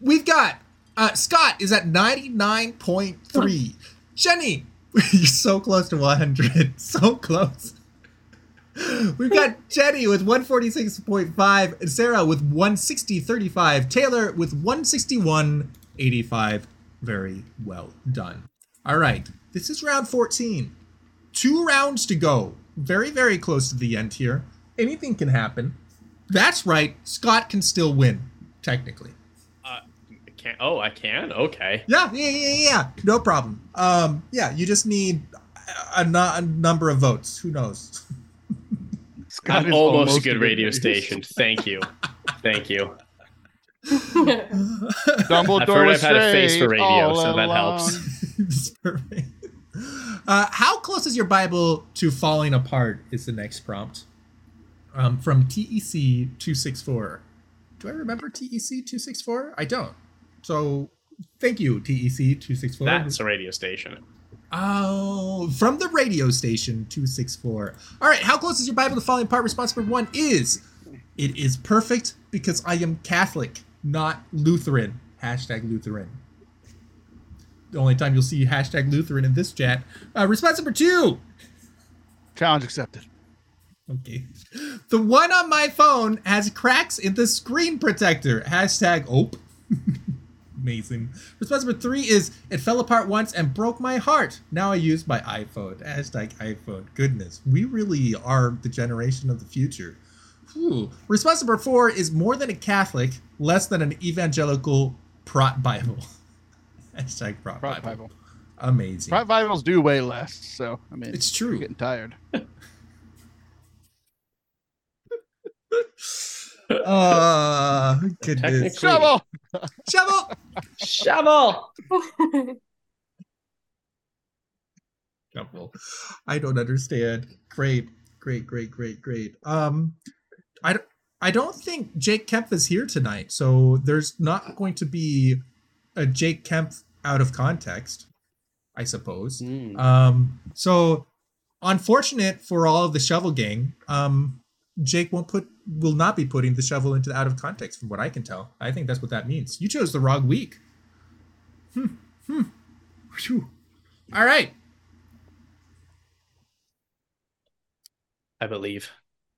we've got uh, Scott is at 99.3. Jenny, you're so close to 100. So close. We've got Jenny with 146.5, and Sarah with 160.35, Taylor with 161.85. Very well done. All right, this is round 14 two rounds to go. Very, very close to the end here. Anything can happen. That's right. Scott can still win, technically. I Can oh, I can. Okay. Yeah, yeah, yeah, yeah. No problem. Um, yeah, you just need a, a, a number of votes. Who knows? Scott I'm is almost, a good a radio station. Thank you. Thank you. Dumbledore I've heard was I've had a face for radio, so that along. helps. Uh, how close is your Bible to falling apart? Is the next prompt. Um, from TEC two six four. Do I remember TEC two six four? I don't. So, thank you TEC two six four. That's a radio station. Oh, from the radio station 264. All right, how close is your Bible to falling apart? Response number one is it is perfect because I am Catholic, not Lutheran. Hashtag Lutheran. The only time you'll see hashtag Lutheran in this chat. Uh, response number two. Challenge accepted. Okay. The one on my phone has cracks in the screen protector. Hashtag OPE. Amazing. Response number three is it fell apart once and broke my heart. Now I use my iPhone. Hashtag iPhone. Goodness, we really are the generation of the future. Whew. Response number four is more than a Catholic, less than an evangelical prot Bible. Hashtag prot, Prot Bible. Bible. Amazing. Prot Bibles do way less, so I mean, It's I'm true. getting tired. Uh, goodness. Technically- Shovel. Shovel. Shovel. I don't understand. Great, great, great, great, great. Um, I don't, I don't think Jake Kemp is here tonight, so there's not going to be a Jake Kemp out of context, I suppose. Hmm. Um, so unfortunate for all of the shovel gang. Um, Jake won't put, will not be putting the shovel into the out of context, from what I can tell. I think that's what that means. You chose the wrong week. Hmm. Hmm. All right. I believe.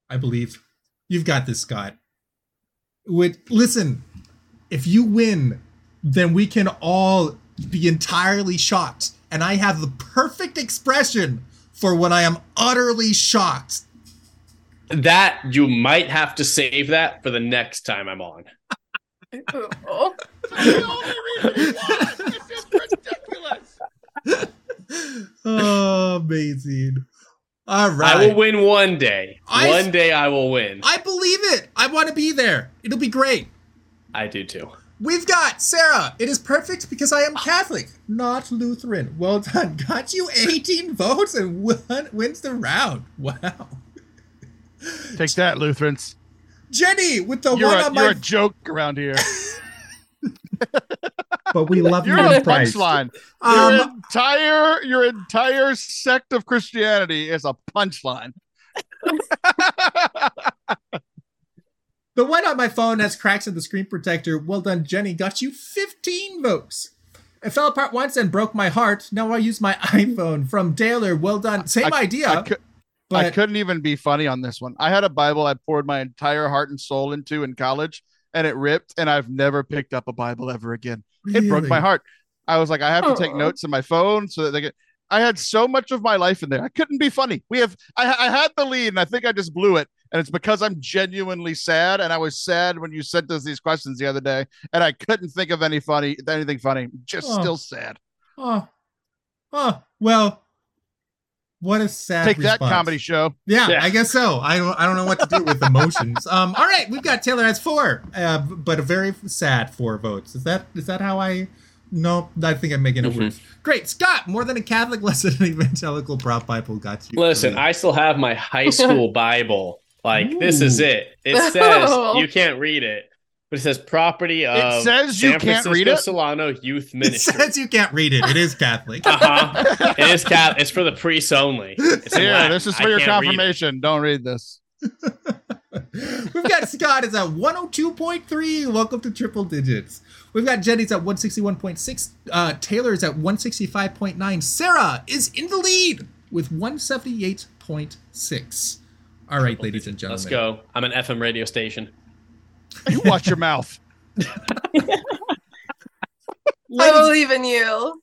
I believe. You've got this, Scott. Would listen, if you win, then we can all be entirely shocked. And I have the perfect expression for when I am utterly shocked. That you might have to save that for the next time I'm on. Ooh. oh, amazing. All I will win one day. I- one day I will win. I believe it. I want to be there. It'll be great. I do too. We've got Sarah. It is perfect because I am Catholic, not Lutheran. Well done. Got you 18 votes and won, wins the round. Wow. Take that, Lutherans. Jenny with the You're, one a, on you're my. a joke around here. But we love you You're in Christ. punchline. Um, your entire your entire sect of Christianity is a punchline. The one on my phone has cracks in the screen protector. Well done, Jenny. Got you 15 votes. It fell apart once and broke my heart. Now I use my iPhone. From Taylor, well done. Same I- idea. I, I but couldn't even be funny on this one. I had a Bible I poured my entire heart and soul into in college, and it ripped, and I've never picked up a Bible ever again. It broke my heart. I was like, I have to take Aw. notes in my phone so that they get. I had so much of my life in there. I couldn't be funny. We have. I, I had the lead, and I think I just blew it. And it's because I'm genuinely sad, and I was sad when you sent us these questions the other day, and I couldn't think of any funny, anything funny. Just Oh. still sad. Oh, oh, well, what a sad Take that comedy show. Yeah, Yeah. I guess so. I don't, I don't know what to do with emotions. Um, all right, we've got Taylor has four, uh, but a very sad four votes. Is that is that how I? No, I think I'm making it Mhm. worse. Great, Scott. More than a Catholic, less than an evangelical. Prop Bible got you. Listen. I still have my high school Bible. Like this is it. It says you can't read it, but it says property of says you San can't Francisco read it? Solano Youth Ministry. it says you can't read it. It is Catholic. Uh huh. It is cat. It's for the priests only. It's Yeah, Latin. this is I for your can't read confirmation. Don't read this. We've got Scott is at 102.3. Welcome to triple digits. We've got Jenny's at 161.6. Uh, Taylor is at 165.9. Sarah is in the lead with 178.6. All right, ladies and gentlemen. Let's go. I'm an FM radio station. You watch your mouth. I believe in you.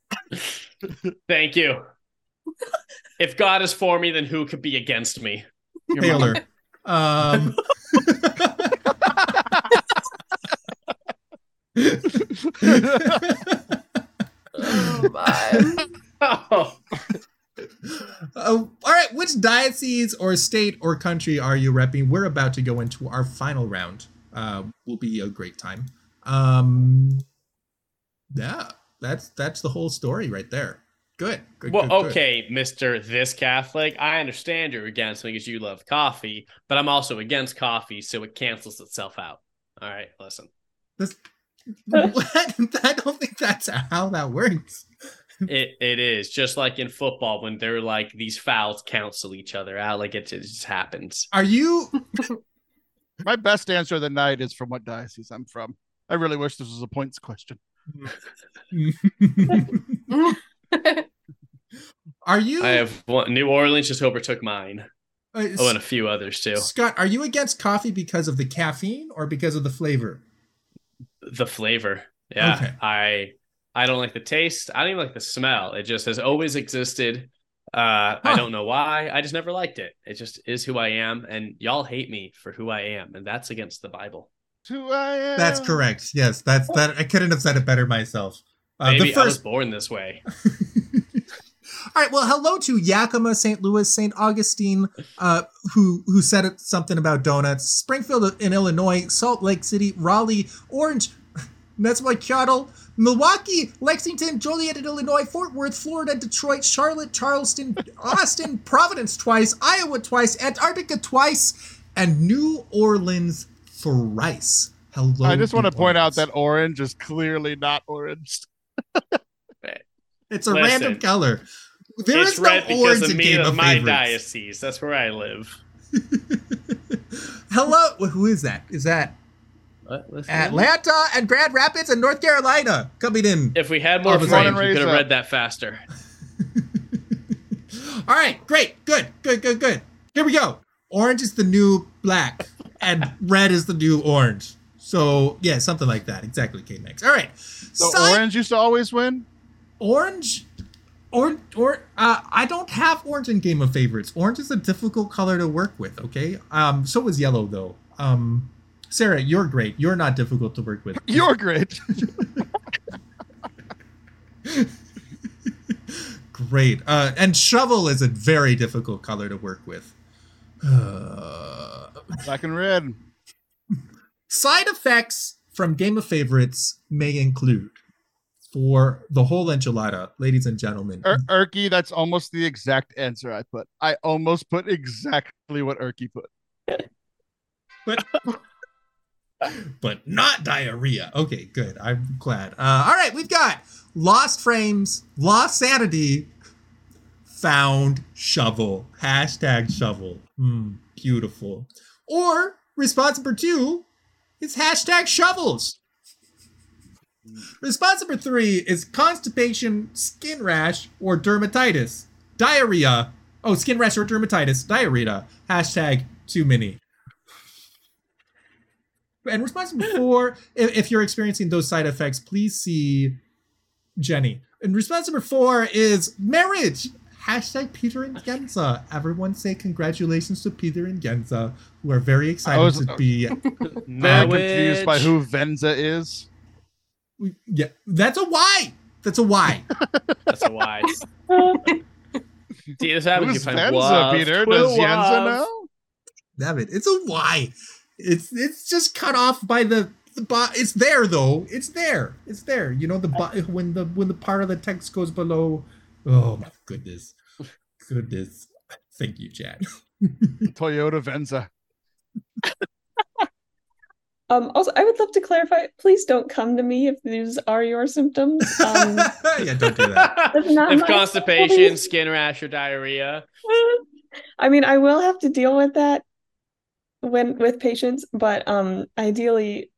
Thank you. if God is for me, then who could be against me? Your Taylor. Um, Oh my. Oh, Uh, all right, which diocese or state or country are you repping? We're about to go into our final round. Uh, will be a great time. Um, yeah, that's that's the whole story right there. Good. good well, good, good. okay, Mister This Catholic. I understand you're against me because you love coffee, but I'm also against coffee, so it cancels itself out. All right, listen. This, what? I don't think that's how that works. It it is just like in football when they're like these fouls cancel each other out. Like it just happens. Are you? My best answer of the night is from what diocese I'm from. I really wish this was a points question. are you? I have one. New Orleans just overtook mine. uh, Oh, and a few others too. Scott, are you against coffee because of the caffeine or because of the flavor? The flavor. Yeah. Okay. I I don't like the taste. I don't even like the smell. It just has always existed. Uh Huh. I don't know why. I just never liked it. It just is who I am. And y'all hate me for who I am. And that's against the Bible. Who I am. That's correct. Yes, that's that. I couldn't have said it better myself. Uh, Maybe the I was first. born this way. All right. Well, hello to Yakima, St. Louis, St. Augustine, uh, who who said something about donuts. Springfield in Illinois, Salt Lake City, Raleigh, Orange. That's my cattle. Milwaukee, Lexington, Joliet in Illinois, Fort Worth, Florida, Detroit, Charlotte, Charleston, Austin, Providence twice, Iowa twice, Antarctica twice, and New Orleans thrice. Hello. I just want to point out that orange is clearly not orange. it's a Listen. random color. There is it's red no because orange of in me Game of of my Favorites. diocese. That's where I live. Hello, who is that? Is that What? Listen. Atlanta and Grand Rapids and North Carolina coming in? If we had more but frames, we could have up. read that faster. All right, great, good, good, good, good. Here we go. Orange is the new black, and red is the new orange. So yeah, something like that. Exactly, K Max. All right, So Sci- orange used to always win. orange. or or uh, I don't have orange in Game of Favorites. Orange is a difficult color to work with. Okay. Um. So is yellow though. Um. Sarah, you're great. You're not difficult to work with. You're great. great. Uh, and shovel is a very difficult color to work with. Uh, Black and red. Side effects from Game of Favorites may include for the whole enchilada, ladies and gentlemen. Er- Erky, that's almost the exact answer I put. I almost put exactly what Erky put. but but not diarrhea. Okay, good. I'm glad. Uh, all right, we've got lost frames, lost sanity, found shovel. Hashtag shovel. Hmm, beautiful. Or response number two is hashtag shovels. Response number three is constipation, skin rash, or dermatitis. Diarrhea. Oh, skin rash or dermatitis. Diarrhea. Hashtag too many. And response number four, if, if you're experiencing those side effects, please see Jenny. And response number four is marriage. Hashtag Peter and Genza. Everyone say congratulations to Peter and Genza, who are very excited was- to be. Very confused by who Venza is. Yeah, that's a Y. That's a Y. That's a wise. See, this happens. Who's you find Venza, Peter? twin Does Yenza love. know? Damn it, it's a Y. It's it's just cut off by the the bo- It's there though. It's there. It's there. You know the bo- when the when the part of the text goes below. Oh my goodness, goodness. Thank you, Chad. Toyota Venza. Um, also, I would love to clarify. Please don't come to me if these are your symptoms. Um, yeah, don't do that. That's not if constipation, fault. skin rash, or diarrhea. I mean, I will have to deal with that when with patients, but um, ideally,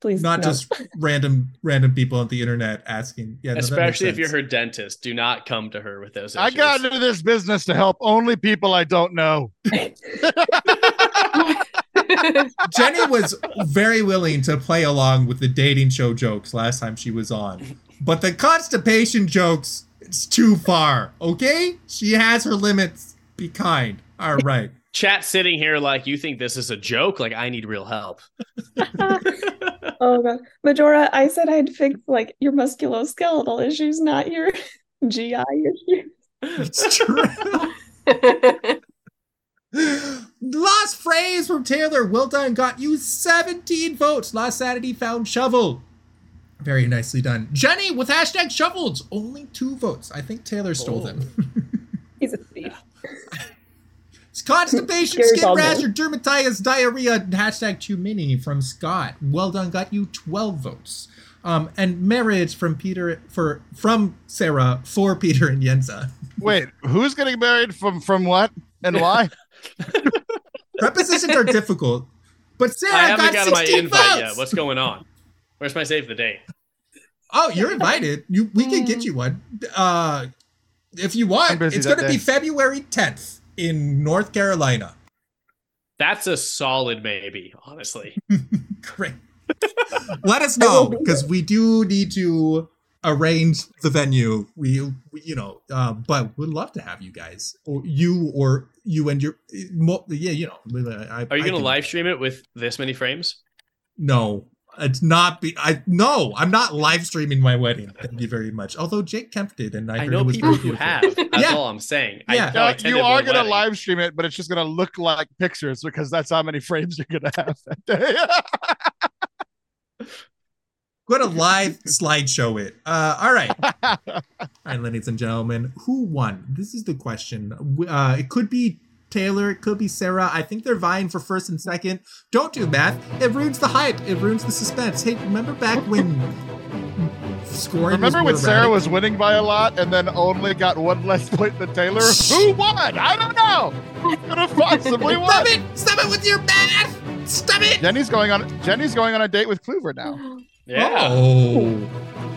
please Not no. just random random people on the internet asking. Yeah, no, Especially if you're her dentist. Do not come to her with those issues. I got into this business to help only people I don't know. Jenny was very willing to play along with the dating show jokes last time she was on. But the constipation jokes, it's too far. Okay? She has her limits. Be kind. All right. Chat sitting here like you think this is a joke. Like I need real help. Oh god, Majora, I said I'd fix like your musculoskeletal issues, not your GI issues. It's true. Lost phrase from Taylor. Well done. Got you 17 votes. Last Saturday found shovel. Very nicely done. Jenny with hashtag shovels. Only two votes. I think Taylor stole Oh. them. He's a thief. It's constipation, skin rash, or dermatitis, diarrhea. Hashtag too many from Scott. Well done, got you twelve votes. Um, and marriage from Peter for from Sarah for Peter and Yenza. Wait, who's getting married from from what and why? Prepositions are difficult, but Sarah I haven't got got my 16 invite votes. yet. What's going on? Where's my save the date? Oh, you're invited. You we can get you one. Uh, if you want, it's going to be. February 10th in North Carolina. That's a solid maybe, honestly. Great. Let us know because we do need to arrange the venue. We, we you know, uh, but we'd love to have you guys, or you, or you and your, yeah, you know. I, Are you gonna live stream it with this many frames? No, it's not. Be I no, I'm not live streaming my wedding. Thank you very much. Although Jake Kemp did, and I, I know it people who have. That's Yeah. all I'm saying. Yeah. I, no, I you are gonna wedding. live stream it, but it's just gonna look like pictures because that's how many frames you're gonna have that day. Going to live slideshow it. Uh, all right. All right, ladies and gentlemen, who won? This is the question. Uh, it could be Taylor, it could be Sarah. I think they're vying for first and second. Don't do math. It ruins the hype. It ruins the suspense. Hey, remember back when scoring? Remember was when more Sarah erratic? was winning by a lot and then only got one less point than Taylor? Who won? I don't know. Who could have possibly won? Stop it! Stop it with your math! Stop it! Jenny's going on. Jenny's going on a date with Clover now. Yeah. Oh.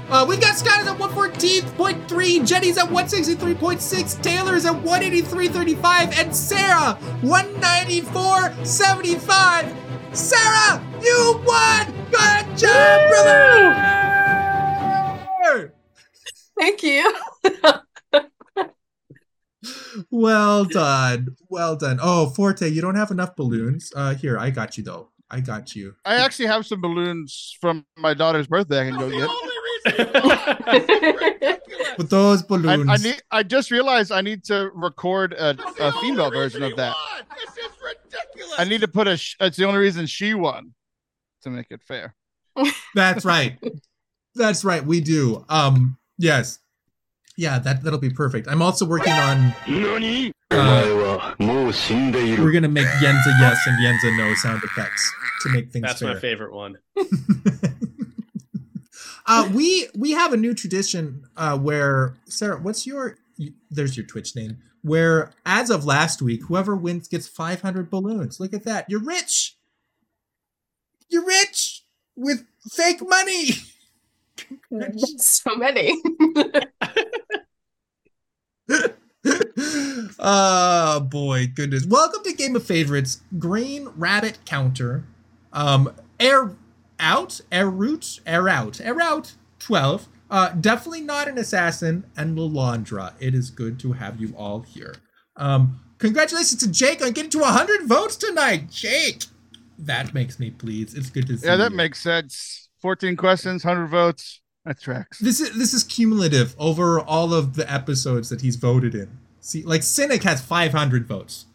Uh, we got Scott is at 114.3, Jenny's at 163.6, Taylor's at 183.35, and Sarah 194.75. Sarah, you won! Good job, brother! Thank you. well done. Well done. Oh, Forte, you don't have enough balloons. Uh here, I got you though. I got you. I actually have some balloons from my daughter's birthday. I can go get. With those balloons. I, I, need, I just realized I need to record a, a female version of that. This is ridiculous. I need to put a. Sh- it's the only reason she won, to make it fair. That's right. That's right. We do. Um. Yes. Yeah. That that'll be perfect. I'm also working on. Uh, we're gonna make Yenza yes and Yenza no sound effects to make things. That's fair. my favorite one. uh, we we have a new tradition uh, where Sarah, what's your? There's your Twitch name. Where as of last week, whoever wins gets 500 balloons. Look at that. You're rich. You're rich with fake money. so many. oh boy, goodness. Welcome to Game of Favorites. Green Rabbit Counter. Um Air Out, Air Root, Air Out, Air Out 12. Uh definitely not an assassin and Lalandra. It is good to have you all here. Um congratulations to Jake on getting to 100 votes tonight. Jake. That makes me pleased. It's good to see Yeah, that you. makes sense. Fourteen questions, hundred votes. That tracks. This is this is cumulative over all of the episodes that he's voted in. See, like Cynic has 500 votes.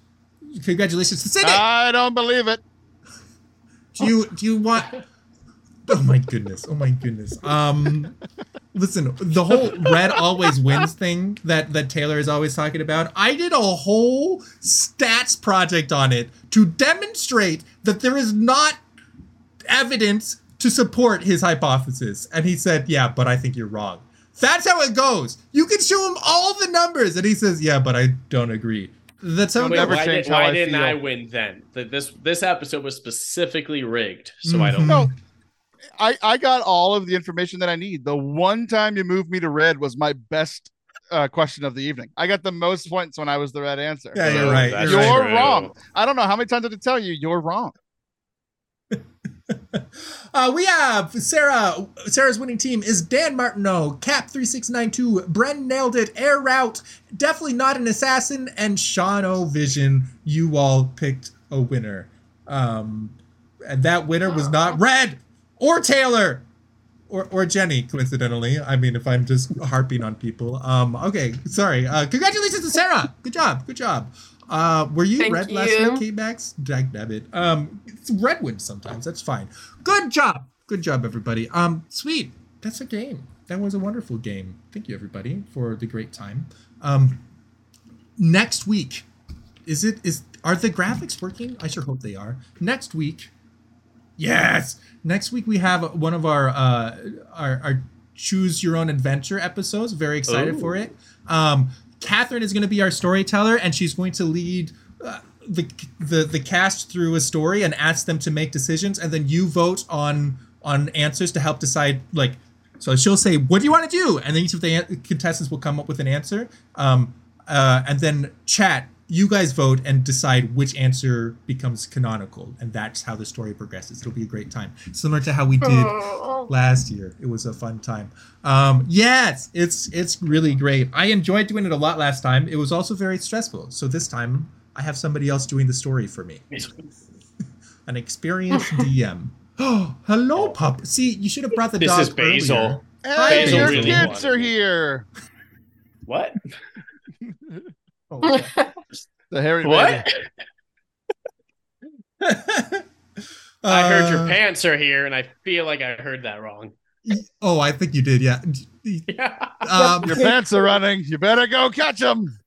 Congratulations to Cynic. I don't believe it. do you do you want? Oh my goodness! Oh my goodness! Um, listen, the whole red always wins thing that that Taylor is always talking about. I did a whole stats project on it to demonstrate that there is not evidence to support his hypothesis. And he said, Yeah, but I think you're wrong. That's how it goes. You can show him all the numbers, and he says, Yeah, but I don't agree. That's how it Wait, goes. never why did, how why I didn't feel. I win then? Th- This this episode was specifically rigged, so I Mhm. don't. No, I I got all of the information that I need. The one time you moved me to red was my best uh, question of the evening. I got the most points when I was the red answer. Yeah, you're Oh, right. that's You're, You're right. wrong. I don't know how many times I have to tell you you're wrong. Uh, we have Sarah. Sarah's winning team is Dan Martineau, Cap three six nine two, Bren nailed it, Air Route, definitely not an assassin, and Sean O Vision. You all picked a winner, um, and that winner was not Red or Taylor or or Jenny. Coincidentally, I mean, if I'm just harping on people. Um, okay, sorry. Uh, congratulations to Sarah. Good job. Good job. Uh, were you Thank red last you. week, K-Max? Dag nabbit. Um, it's red wins sometimes. That's fine. Good job. Good job, everybody. Um, sweet. That's a game. That was a wonderful game. Thank you, everybody, for the great time. Um, next week, is it is are the graphics working? I sure hope they are. Next week, yes. Next week we have one of our uh our, our choose your own adventure episodes. Very excited Ooh. for it. Um, Catherine is going to be our storyteller, and she's going to lead. Uh, the, the the cast through a story and ask them to make decisions and then you vote on on answers to help decide like so she'll say what do you want to do and then each of the an- contestants will come up with an answer um uh and then chat you guys vote and decide which answer becomes canonical and that's how the story progresses it'll be a great time similar to how we did Oh. last year. It was a fun time. Um, yes, it's it's really great. I enjoyed doing it a lot last time. It was also very stressful. So this time I have somebody else doing the story for me. An experienced DM. Oh, hello, pup. See, you should have brought the This dog is Basil. earlier. Hey, Basil your really kids wanted are here. What? Oh, The hairy What? I heard your Uh, pants are here, and I feel like I heard that wrong. Oh, I think you did. Yeah. Yeah. Um, Your pants are running. You better go catch them.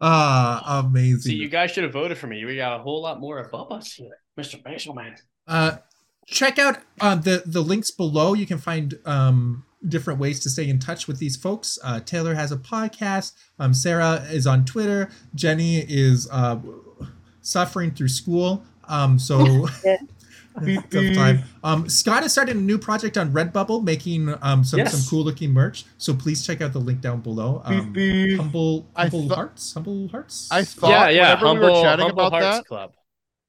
ah, amazing. See, you guys should have voted for me. We got a whole lot more above us here, Mr. Basilman. Uh, check out uh, the the links below. You can find um, different ways to stay in touch with these folks. Uh, Taylor has a podcast. Um, Sarah is on Twitter. Jenny is uh, suffering through school. Um, so tough time. Um, Scott has started a new project on Redbubble, making um, some Yes. some cool looking merch. So please check out the link down below. Um, humble humble thought- hearts, humble hearts. I thought Yeah, yeah. whenever Humble, we were chatting Humble about Hearts that, Club.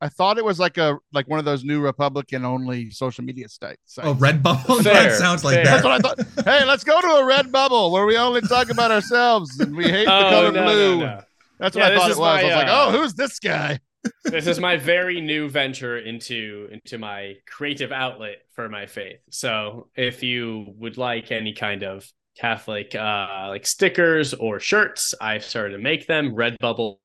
I thought it was like a like one of those new Republican only social media sites. Oh, Redbubble. Fair, that sounds like fair. That's what I thought. Hey, let's go to a red bubble where we only talk about ourselves and we hate the Oh, color no, no, blue. no. That's Yeah, what I thought it was. I was like, uh, oh, who's this guy? this is my very new venture into into my creative outlet for my faith. So if you would like any kind of Catholic uh like stickers or shirts, I've started to make them. Redbubble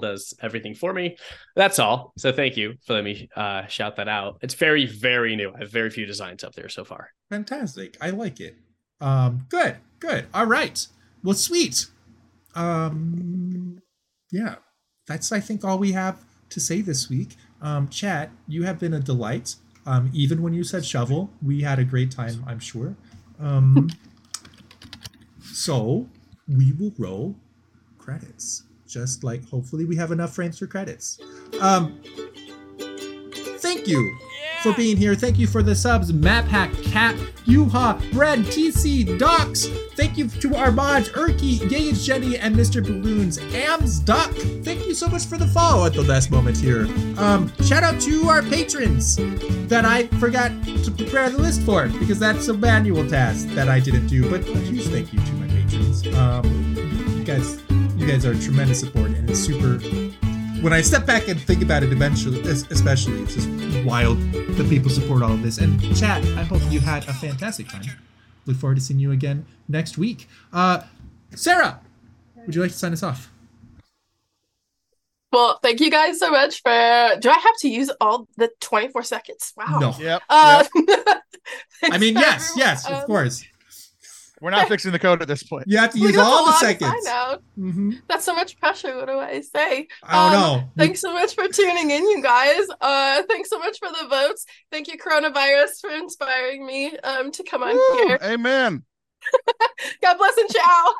does everything for me. That's all. So thank you for letting me uh shout that out. It's very, very new. I have very few designs up there so far. Fantastic. I like it. Um, good, good. All right. Well, sweet. Um, yeah, that's I think all we have to say this week. Um, chat, you have been a delight. Um, even when you said shovel, we had a great time. I'm sure. Um, so we will roll credits. Just like hopefully we have enough frames for credits. Um, thank you for being here. Thank you for the subs, MapHack, Cat, Yuha, Bread, TC, Docs. Thank you to our mods, Erky, Gage Jenny, and Mr. Balloons, Ams Duck. Thank you so much for the follow at the last moment here. Um, shout out to our patrons that I forgot to prepare the list for because that's a manual task that I didn't do. But a huge thank you to my patrons. Um, you guys, you guys are a tremendous support, and it's super when I step back and think about it, eventually, especially, it's just wild that people support all of this. And chat, I hope you had a fantastic time. Look forward to seeing you again next week. Uh, Sarah, would you like to sign us off? Well, thank you guys so much for. Do I have to use all the 24 seconds? Wow. No. Yep. Uh, yep. I mean, yes, yes, of Um, course. We're not fixing the code at this point. You have to Look, use all the lot to sign seconds. out. hmm That's so much pressure. What do I say? I don't Um, know. Thanks so much for tuning in, you guys. Uh, thanks so much for the votes. Thank you, coronavirus, for inspiring me um to come on Woo, here. amen. God bless and ciao.